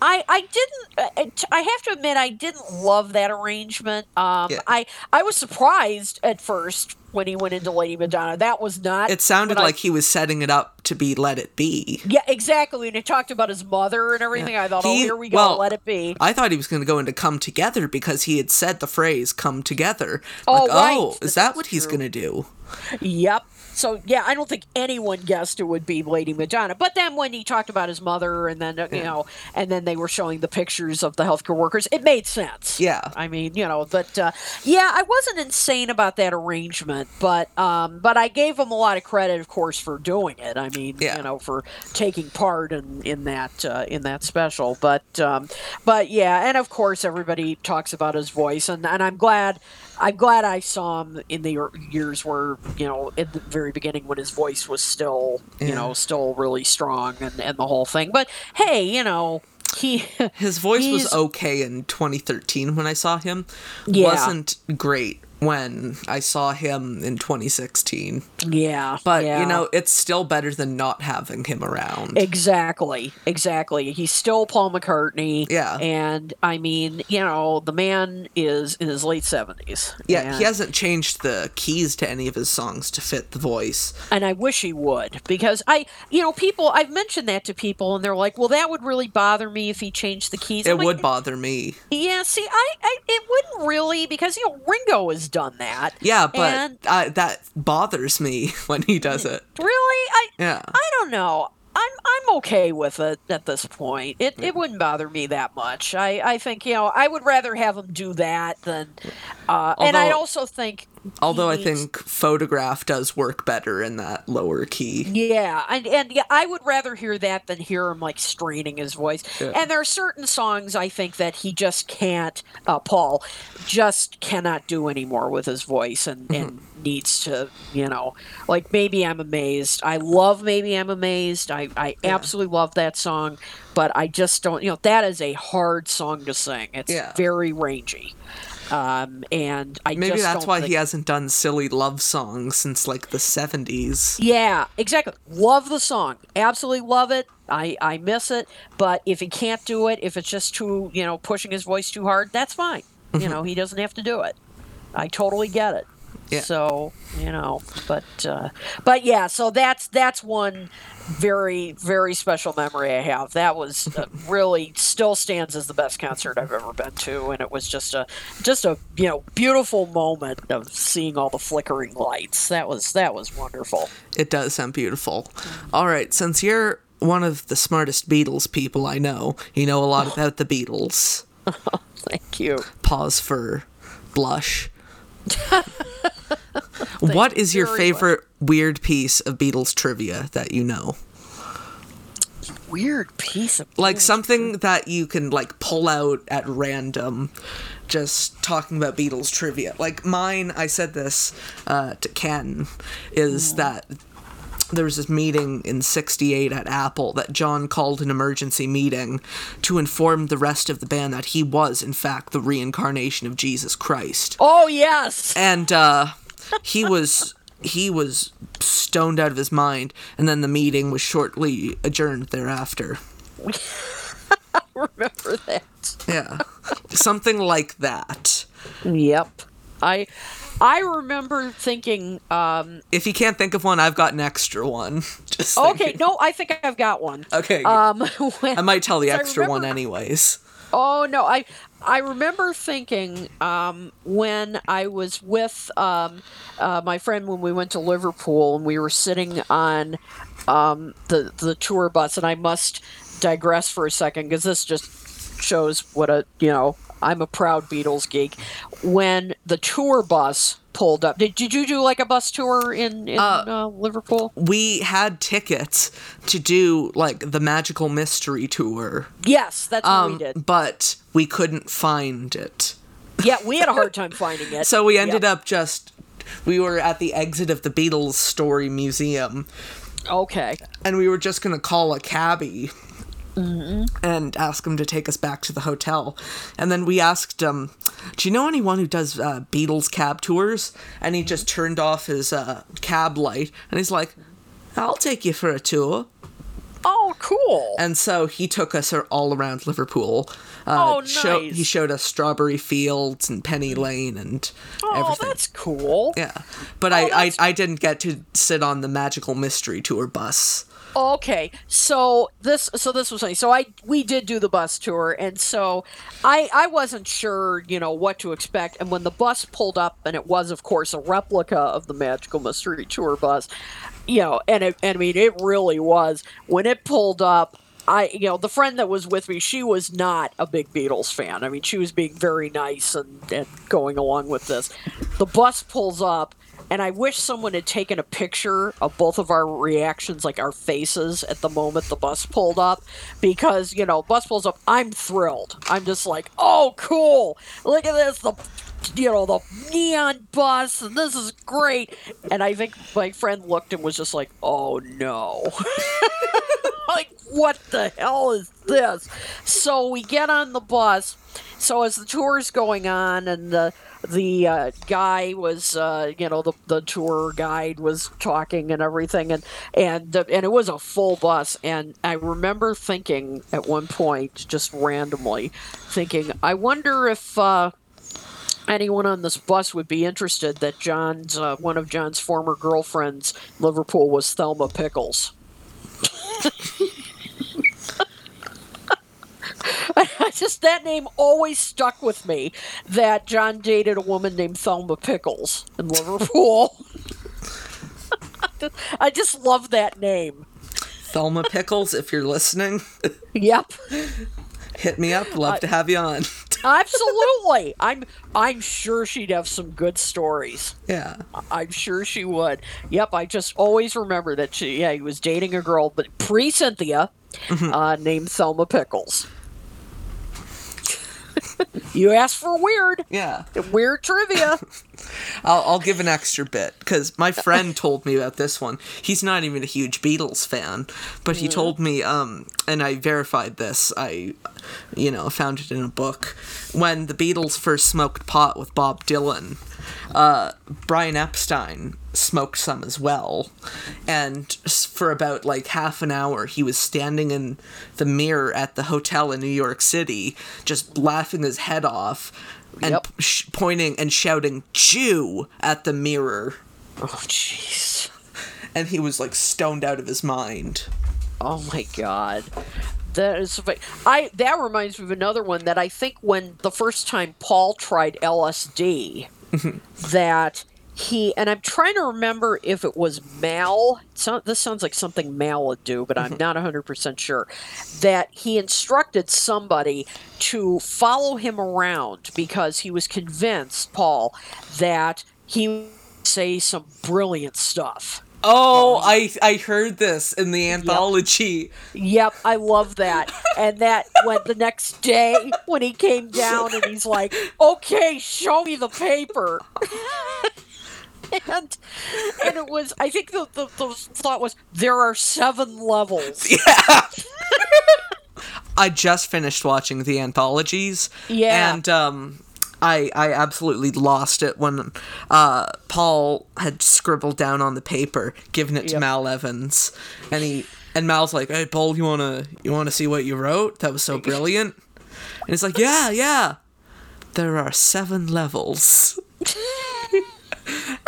I I didn't. uh, I have to admit, I didn't love that arrangement. Um, Yeah. I I was surprised at first when he went into Lady Madonna. That was not. It sounded what I- like he was setting it up to be Let It Be. yeah, exactly. And he talked about his mother and everything. I thought, oh, here we go. well, let it be. I thought he was going to go into "Come Together" because he had said the phrase "Come Together." Oh, like, right. oh, is that what he's going to do? Yep. So yeah, I don't think anyone guessed it would be Lady Madonna. But then when he talked about his mother, and then you know, and then they were showing the pictures of the healthcare workers, it made sense. Yeah. I mean, you know, but uh, yeah, I wasn't insane about that arrangement, but um, but I gave him a lot of credit, of course, for doing it. I mean, Yeah. you know, for taking part in in that uh, in that special. But um, but yeah, and of course, everybody talks about his voice, and and I'm glad. I'm glad I saw him in the years where you know at the very beginning when his voice was still you know still really strong and and the whole thing. But hey, you know he His voice was okay in 2013 when I saw him. Yeah. Wasn't great when I saw him in 2016. yeah, But yeah. you know, it's still better than not having him around. Exactly, exactly. He's still Paul McCartney. Yeah. and I mean, you know, the man is in his late seventies. yeah, he hasn't changed the keys to any of his songs to fit the voice. and I wish he would because I, you know, people. I've mentioned that to people, and they're like, "Well, that would really bother me if he changed the keys." It I'm like, would bother me. Yeah, see, I, I, it wouldn't really because you know Ringo has done that. Yeah, but And- uh, that bothers me when he does it. Really, I, Yeah. I don't know. I'm I'm okay with it at this point. It it wouldn't bother me that much. I I think you know I would rather have him do that than, uh, and I'd also think. Although I think Photograph does work better in that lower key. Yeah, and and yeah, I would rather hear that than hear him like straining his voice. Yeah. And there are certain songs I think that he just can't. Uh, Paul just cannot do anymore with his voice, and Mm-hmm. and needs to, you know, like maybe I'm amazed. I love maybe I'm amazed. I I absolutely love that song, but I just don't. You know, that is a hard song to sing. It's Yeah. very rangy. Um, and I Maybe just that's why think- he hasn't done silly love songs since like the 70s. Yeah, exactly. Love the song. Absolutely love it. I, I miss it. But if he can't do it, if it's just too, you know, pushing his voice too hard, that's fine. You know, he doesn't have to do it. I totally get it. Yeah. So, you know, but uh but yeah, so that's that's one very very special memory I have. That was uh, really still stands as the best concert I've ever been to and it was just a just a, you know, beautiful moment of seeing all the flickering lights. That was that was wonderful. It does sound beautiful. All right, since you're one of the smartest Beatles people I know, you know a lot about the Beatles. Thank you. Pause for blush. what is your favorite weird piece of Beatles trivia that you know? Weird piece of Like Beatles something that you can like pull out at random just talking about Beatles trivia. Like mine, I said this uh, to Ken, is that there was this meeting in 68 at Apple that John called an emergency meeting to inform the rest of the band that he was, in fact, the reincarnation of Jesus Christ. Oh yes. And uh, he was. He was stoned out of his mind, and then the meeting was shortly adjourned thereafter. I Remember that. Yeah. something like that. Yep. I I remember thinking, um, If you can't think of one, I've got an extra one. Just okay, thinking. no, I think I've got one. Okay. Um, when, I might tell the extra one anyways. Oh no, I I remember thinking um, when I was with um, uh, my friend when we went to Liverpool and we were sitting on um, the the tour bus, and I must digress for a second because this just shows what a you know I'm a proud Beatles geek. When the tour bus pulled up, did, did you do like a bus tour in in uh, Liverpool? We had tickets to do like the magical mystery tour, Yes, that's what we um, did. but we couldn't find it. Yeah, we had a hard time finding it. So we ended up just we were at the exit of the Beatles Story Museum, Okay. and we were just gonna call a cabbie. And ask him to take us back to the hotel, and then we asked him, "Do you know anyone who does uh, Beatles cab tours?" And he just turned off his uh, cab light, and he's like, "I'll take you for a tour." Oh, cool. And so he took us all around Liverpool. Uh, oh, show- nice. he showed us Strawberry Fields and Penny mm. Lane and oh, everything. that's cool. Yeah, but oh, I, I I didn't get to sit on the magical mystery tour bus. Okay, so this so this was funny. So I we did do the bus tour, and so I I wasn't sure you know what to expect. And when the bus pulled up, and it was of course a replica of the Magical Mystery Tour bus, you know, and it and I mean it really was when it pulled up. I, you know, the friend that was with me, she was not a big Beatles fan. I mean, she was being very nice and, and going along with this. The bus pulls up, and I wish someone had taken a picture of both of our reactions, like our faces at the moment the bus pulled up, because you know, bus pulls up. I'm thrilled. I'm just like, oh, cool! Look at this. The you know the neon bus, and this is great. And I think my friend looked and was just like, oh no. like what the hell is this so we get on the bus so as the tour is going on and the the uh, guy was uh, you know the, the tour guide was talking and everything and and the, and it was a full bus and i remember thinking at one point just randomly thinking i wonder if uh, anyone on this bus would be interested that John's uh, one of John's former girlfriends Liverpool was Thelma Pickles. I just that name always stuck with me. That John dated a woman named Thelma Pickles in Liverpool. I just love that name. Thelma Pickles, if you're listening, Yep, hit me up. Love to have you on. Absolutely. I'm I'm sure she'd have some good stories. yeah. I'm sure she would. Yep, I just always remember that she, yeah, he was dating a girl, but pre Cynthia, uh, named Thelma Pickles. You asked for weird, Yeah. weird trivia. I'll, I'll give an extra bit because my friend told me about this one. He's not even a huge Beatles fan, but he told me, um, and I verified this. I, you know, found it in a book. When the Beatles first smoked pot with Bob Dylan, uh, Brian Epstein smoked some as well, and for about like half an hour, he was standing in the mirror at the hotel in New York City, just laughing his head off. And Yep. sh- pointing and shouting "Jew" at the mirror, oh, jeez. and he was like stoned out of his mind. Oh my god. That is I that reminds me of another one that I think when the first time Paul tried LSD that he and I'm trying to remember if it was Mal. So, this sounds like something Mal would do, but I'm mm-hmm. not 100% sure. That he instructed somebody to follow him around because he was convinced, Paul, that he would say some brilliant stuff. Oh, I I heard this in the anthology. Yep, I love that. And that when the next day when he came down and he's like, "Okay, show me the paper." and and it was I think the, the the thought was there are seven levels. Yeah. I just finished watching the anthologies. Yeah. And um I I absolutely lost it when uh Paul had scribbled down on the paper, giving it to Yep. Mal Evans. And he and Mal's like, Hey Paul, you wanna you wanna see what you wrote? That was so brilliant. And he's like, Yeah, yeah. there are seven levels.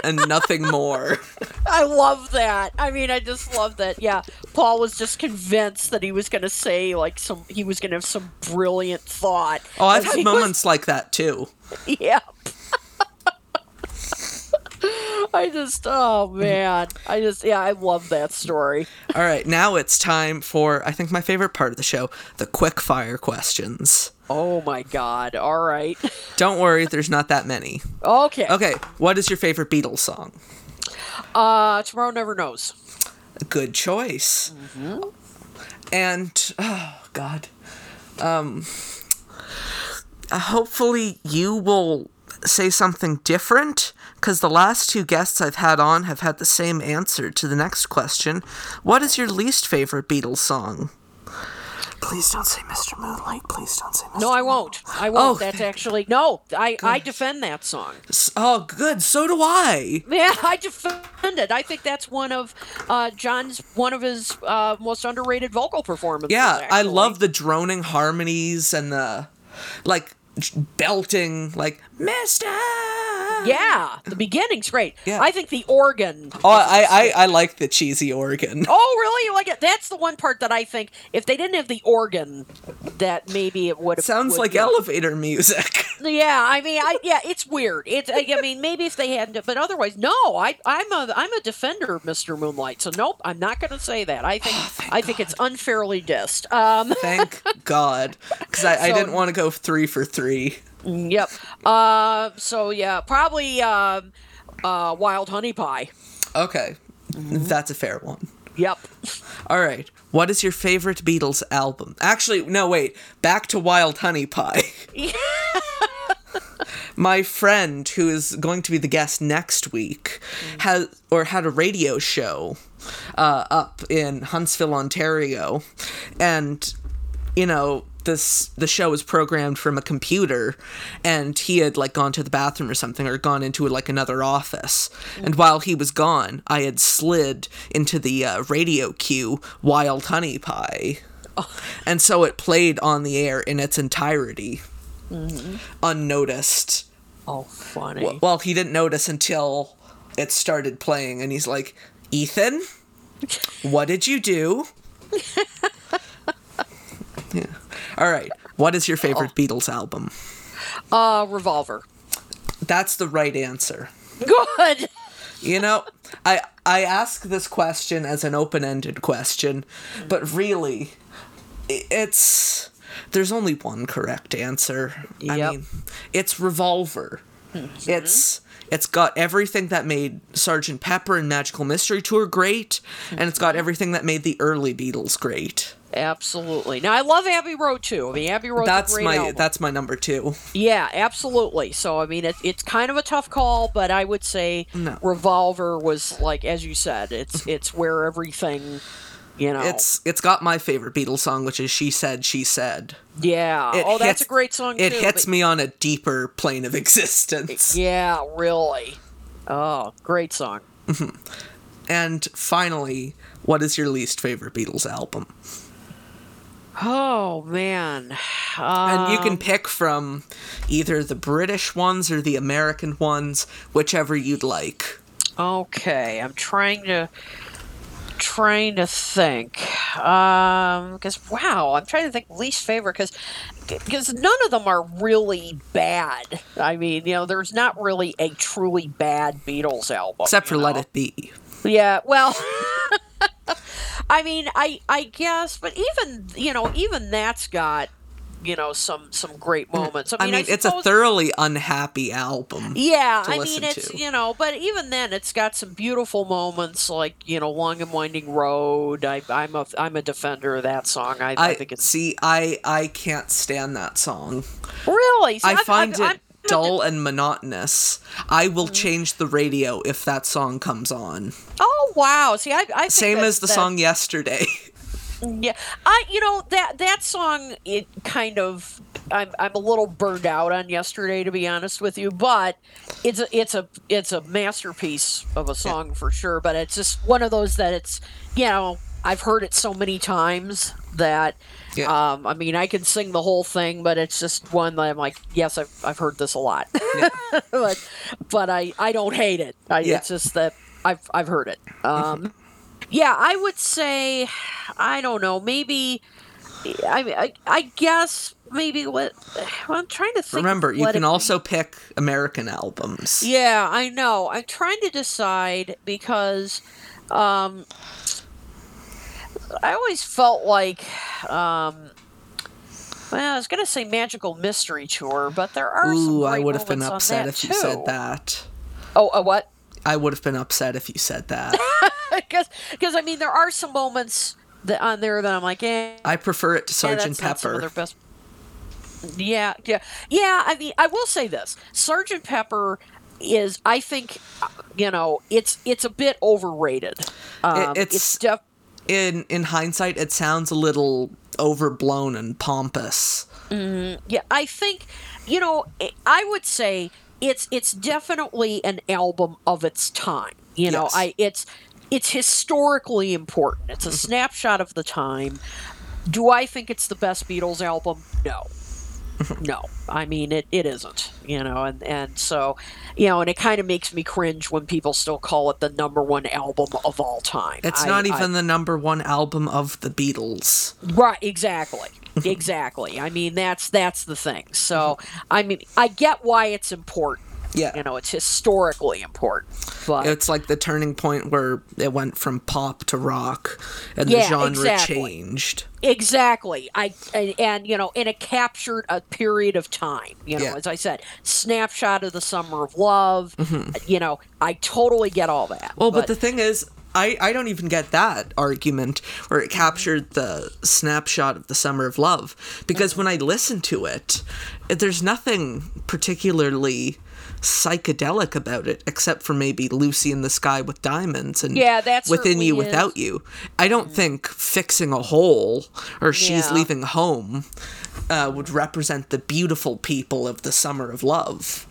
and nothing more. I love that. I mean, I just love that. Yeah, Paul was just convinced that he was going to say like some. He was going to have some brilliant thought. Oh, I've had he was- moments like that too. Yeah. I just, oh man, I just, yeah, I love that story. All right, now it's time for I think my favorite part of the show, the quick fire questions. Oh my god! All right, Don't worry, there's not that many. okay. Okay, what is your favorite Beatles song? Uh, tomorrow never knows. Good choice. And oh god, um, hopefully you will say something different because the last two guests I've had on have had the same answer to the next question. What is your least favorite Beatles song? Please don't say Mr. Moonlight. Please don't say Mr. No, I won't. I won't. Oh, That's thank- actually no. I I defend that song. Oh, good. So do I. Yeah, I defend it. I think that's one of uh, John's one of his uh, most underrated vocal performances. Yeah, I love the droning harmonies and the like j- belting, like Mister. Yeah, the beginning's great. Yeah. I think the organ. Oh, I, I I like the cheesy organ. Oh, really? You like it? That's the one part that I think if they didn't have the organ, that maybe it would have. Sounds like elevator music. Yeah, I mean, I yeah, it's weird. It's I mean, maybe if they hadn't, but otherwise, no. I I'm a I'm a defender of Mr. Moonlight. So nope, I'm not going to say that. I think I think it's unfairly dissed. Um, Thank God, because I, I didn't want to go three for three. Yep. Uh, so yeah, probably um, uh, Wild Honey Pie. Okay, Mm-hmm. that's a fair one. Yep. All right, what is your favorite Beatles album? Actually, no, wait. Back to Wild Honey Pie. My friend, who is going to be the guest next week, has or had a radio show uh, up in Huntsville, Ontario, and you know this the show was programmed from a computer and he had like gone to the bathroom or something or gone into like another office. And while he was gone i had slid into the uh, radio queue wild honey pie. And so it played on the air in its entirety. Unnoticed. Oh, funny. W- well he didn't notice until it started playing and he's like ethan what did you do? Yeah all right. What is your favorite beatles album? Uh, Revolver. that's the right answer. Good. you know i i ask this question as an open-ended question but really it's there's only one correct answer. I mean it's revolver. It's it's got everything that made Sergeant Pepper and Magical Mystery Tour great, and it's got everything that made the early Beatles great. Absolutely. Now I love Abbey Road too. I mean, Abbey Road's That's my album. that's my number two. Yeah, absolutely. So I mean, it, it's kind of a tough call, but I would say No. Revolver was like, as you said, it's it's where everything, you know. It's it's got my favorite Beatles song, which is "She Said, She Said." yeah. It oh, that's hits- a great song. It too, hits but- me on a deeper plane of existence. Yeah, really. Oh, great song. Mm-hmm. And finally, what is your least favorite Beatles album? Oh man. And you Um, can pick from either the British ones or the American ones, whichever you'd like. Okay, I'm trying to trying to think. Um, because wow, I'm trying to think least favorite because because none of them are really bad. I mean, you know, there's not really a truly bad Beatles album, Except for you Let? It Be. Yeah, well. I mean, I I guess, but even you know, even that's got you know some some great moments. I I mean, mean, it's a thoroughly unhappy album. yeah, I mean it's to. you know, but even then, it's got some beautiful moments like you know, "Long and Winding Road." I, I'm a I'm a defender of that song. I, I, I think it's see. I I can't stand that song. really. I I'm- find I'm- it I'm- dull and monotonous. I will Mm. change the radio if that song comes on. Oh wow! See, I, I think Same as the that- song yesterday. Yeah, I you know that that song it kind of I'm I'm a little burned out on yesterday to be honest with you, but it's a it's a it's a masterpiece of a song for sure. But it's just one of those that it's you know I've heard it so many times that Yeah. um, I mean I can sing the whole thing, but it's just one that I'm like, yes, I've, I've heard this a lot, but but I, I don't hate it. I, Yeah. It's just that I've I've heard it. Um, yeah, I would say I don't know maybe. I mean, I, I guess maybe what well, I'm trying to think. Remember, you can also pick American albums. Yeah, I know. I'm trying to decide because um, I always felt like. Um, well, I was gonna say Magical Mystery Tour, but there are some Ooh, I would have been upset if you said that. Oh, a what? I would have been upset if you said that. Because, I mean, there are some moments that on there that I'm like, eh, I prefer it to Sergeant not Pepper. best. Yeah, yeah, yeah. I mean, I will say this: Sergeant Pepper is, I think, uh, you know, it's it's a bit overrated. Um, it's- it's def- In in hindsight, it sounds a little overblown and pompous. yeah. I think, you know, I- I would say it's it's definitely an album of its time. You know, Yes. I it's it's historically important. It's a Mm-hmm. snapshot of the time. Do I think it's the best Beatles album? No. no. I mean it, it isn't, you know, and, and so you know, and it kind of makes me cringe when people still call it the number one album of all time. It's I- not I- even the number one album of the Beatles. Right, exactly. Exactly. I mean that's that's the thing. So I mean I get why it's important. Yeah. You know, it's historically important. But It's like the turning point where it went from pop to rock and the genre exactly. changed. Exactly. I and, and you know, and it captured a period of time. You know, Yeah. as I said, snapshot of the summer of love. You know, I totally get all that. Mm-hmm. Well, but, the thing is, I, I don't even get that argument where it captured the snapshot of the summer of love because when I listen to it, there's nothing particularly psychedelic about it except for maybe Lucy in the Sky with Diamonds and Yeah, that's Within You is. Without You. I don't think Fixing a Hole or She's Yeah. Leaving Home uh, would represent the beautiful people of the summer of love.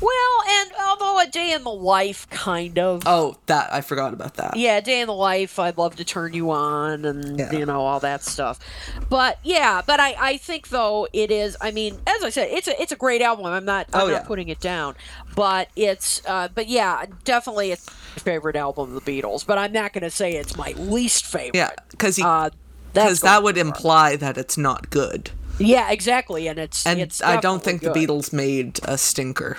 Well, and although a day in the life kind of Oh, that I forgot about that. yeah, day in the life. I'd love to turn you on, and Yeah. you know all that stuff. But yeah, but I, I think though it is. I mean, as I said, it's a it's a great album. I'm not I'm Oh, not yeah. putting it down, but it's uh, but yeah, definitely it's my favorite album of the Beatles. But I'm not going to say it's my least favorite. Yeah, because uh, because that would imply that it's not good. Yeah, exactly, and it's And it's I don't think definitely the. Beatles made a stinker.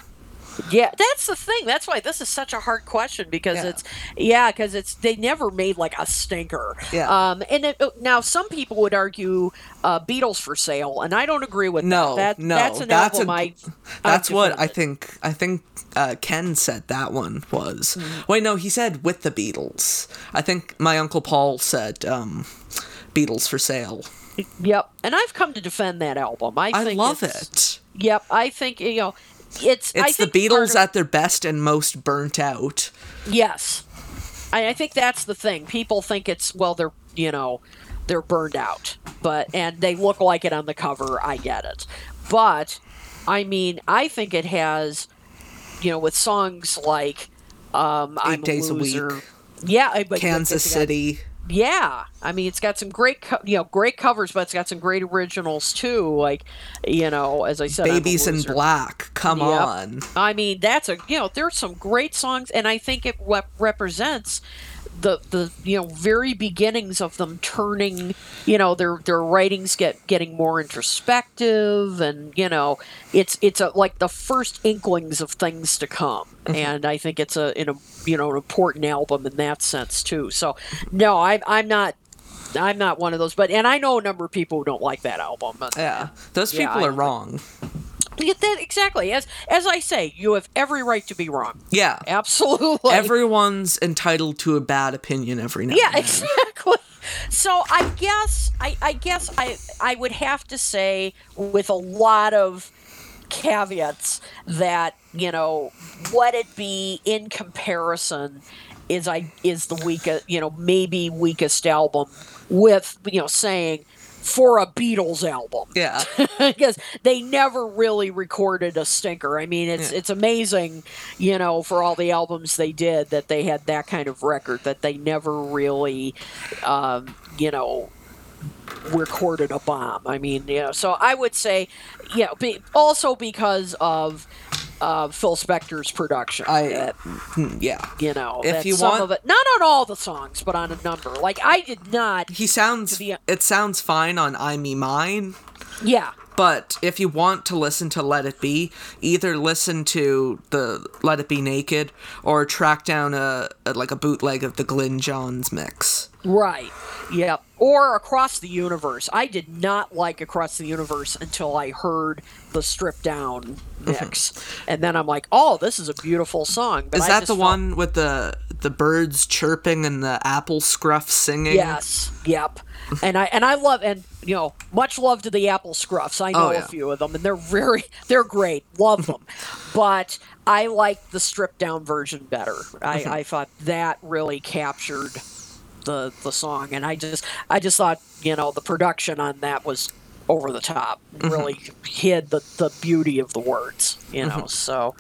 Yeah, that's the thing. That's why this is such a hard question because Yeah. it's yeah, because it's they never made like a stinker. Yeah. Um, and it, now some people would argue uh, Beatles for Sale, and I don't agree with No, that. that no, that's an that's album a- I. That's I've what I think. I think uh, Ken said that one was. Mm-hmm. Wait, no, he said with the Beatles. I think my uncle Paul said um, Beatles for sale. Yep, and I've come to defend that album. I, I love it. Yep, I think you know, it's It's the Beatles of- at their best and most burnt out. Yes. I, I think that's the thing. People think it's well they're you know, they're burned out. But and they look like it on the cover, I get it. But I mean, I think it has you know, with songs like um I'm Days a a Week. loser. Yeah, I- but Kansas City. Yeah, I mean, it's got some great, co- you know, great covers, but it's got some great originals too. Like, you know, as I said, Baby's in Black. Come Yep. on. I mean, that's a you know, there's some great songs, and I think it rep- represents the the you know very beginnings of them turning you know their their writings get getting more introspective and you know it's it's a, like the first inklings of things to come. Mm-hmm. And i think it's a in a you know an important album in that sense too. So no i i'm not i'm not one of those but and i know a number of people who don't like that album. Yeah, those Yeah, people I are wrong. That, exactly as as i say you have every right to be wrong Yeah, absolutely everyone's entitled to a bad opinion every now. Yeah, and then. exactly. So I guess I, I guess I I would have to say with a lot of caveats that you know what it be in comparison is I is the weakest you know maybe weakest album with you know saying for a Beatles album. Yeah. because they never really recorded a stinker. I mean, it's Yeah. it's amazing, you know, for all the albums they did that they had that kind of record that they never really, um, you know, recorded a bomb. I mean, you know, so I would say, you know, be, also because of uh, Phil Spector's production. I- Hmm, yeah. you know, If you some want- of it, not on all the songs, but on a number. Like I did not. He sounds. Be- It sounds fine on "I Me Mine," Yeah. But if you want to listen to "Let It Be," either listen to the "Let It Be Naked" or track down a, a like a bootleg of the Glyn Johns mix. Right. Yep. Or Across the Universe. I did not like Across the Universe until I heard the stripped down mix. Mm-hmm. and then I'm like, oh, this is a beautiful song. But Is I that the felt- one with the the birds chirping and the apple scruff singing? Yes. Yep. And I and I love and you know much love to the Apple Scruffs. I oh, know Oh, yeah. a few of them and they're very they're great. Love them, but I like the stripped down version better. I, mm-hmm. I thought that really captured the the song, and I just I just thought you know the production on that was over the top. Really hid the, the beauty of the words. You know, so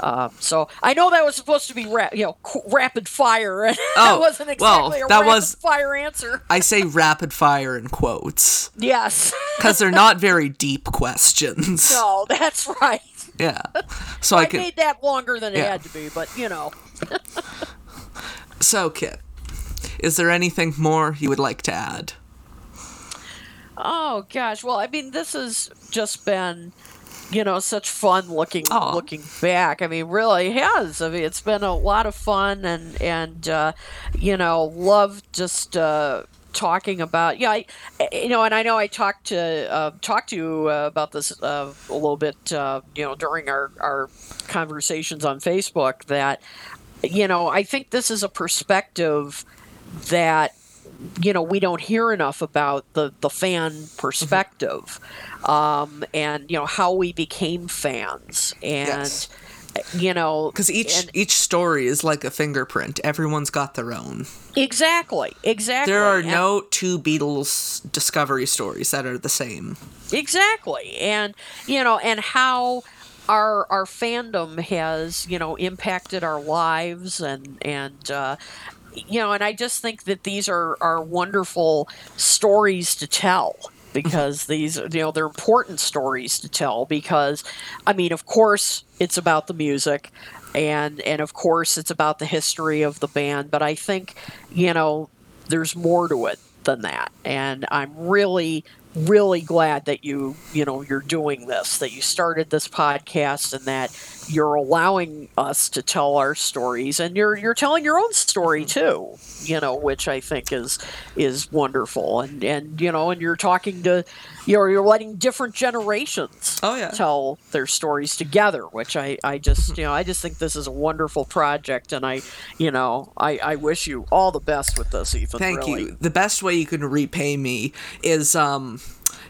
uh, so I know that was supposed to be ra- you know qu- rapid fire, and Oh, that wasn't well, exactly a that rapid was- fire answer. I say rapid fire in quotes Yes. because they're not very deep questions. no, that's right. Yeah. So I I can. made that longer than it had to be, but you know. So Kit, is there anything more you would like to add? Oh gosh. Well, I mean, this has just been, you know, such fun looking Aw. looking back. I mean, really has. I mean, it's been a lot of fun and and uh, you know, love just. Uh, talking about yeah I, you know and i know i talked to uh, talked to you uh, about this uh, a little bit uh, you know during our our conversations on facebook that you know i think this is a perspective that you know we don't hear enough about the the fan perspective um, and you know how we became fans and Yes. you know Because each and- each story is like a fingerprint. Everyone's got their own. exactly exactly There are And- no two Beatles discovery stories that are the same. exactly and you know and how our our fandom has you know impacted our lives and and uh, you know and I just think that these are are wonderful stories to tell because mm-hmm. these you know they're important stories to tell because I mean of course it's about the music and and of course it's about the history of the band but I think you know there's more to it than that. And i'm really really glad that you you know you're doing this that you started this podcast and that you're allowing us to tell our stories and you're you're telling your own story too you know which i think is is wonderful and and you know and you're talking to you know you're letting different generations Oh, yeah. tell their stories together which i i just you know i just think this is a wonderful project and i you know i i wish you all the best with this ethan Thank really. you. The best way you can repay me is um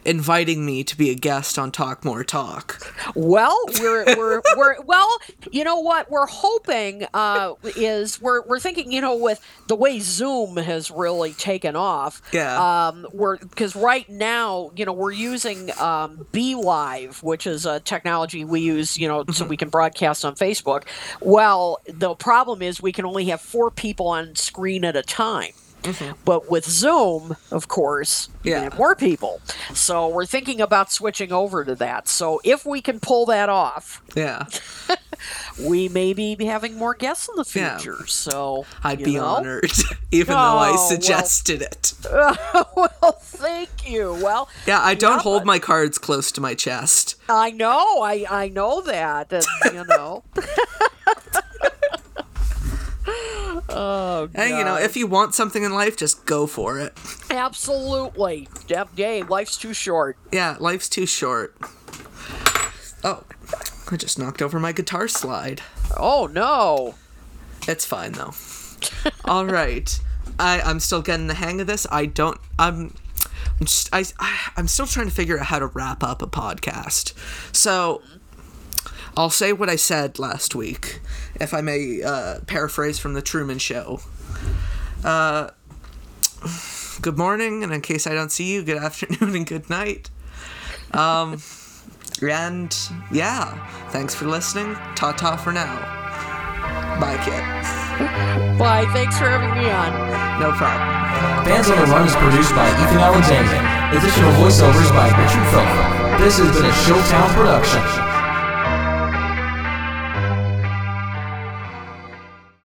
inviting me to be a guest on Talk More Talk. Well, we're we're we're well, you know what we're hoping uh, is we're we're thinking you know with the way Zoom has really taken off. Yeah. Um, we're because right now you know we're using um, BeLive, which is a technology we use you know Mm-hmm. so we can broadcast on Facebook. Well, the problem is we can only have four people on screen at a time. Mm-hmm. But with Zoom, of course, Yeah. have more people. So we're thinking about switching over to that. So if we can pull that off, Yeah. we may be having more guests in the Yeah. future. So I'd be know? honored, even though I Oh, well. suggested it. well, thank you. Well, Yeah, I don't yeah, hold but- my cards close to my chest. I know, I I know that, and, you know. Oh, And you know, if you want something in life, just go for it. absolutely, Yep, yay, life's too short. Yeah, life's too short. Oh, I just knocked over my guitar slide. Oh no. It's fine though. All right, I I'm still getting the hang of this. I don't. I'm. I'm just I, I I'm still trying to figure out how to wrap up a podcast. So I'll say what I said last week, if I may uh, paraphrase from the Truman Show. Uh, good morning, and in case I don't see you, good afternoon and good night. Um, and yeah, thanks for listening. Ta ta for now. Bye, Kit. Bye. Thanks for having me on. No problem. Bands on the Run is produced by Ethan Alexander. Additional voiceovers by Richard Phillip. This has been a Showtown production.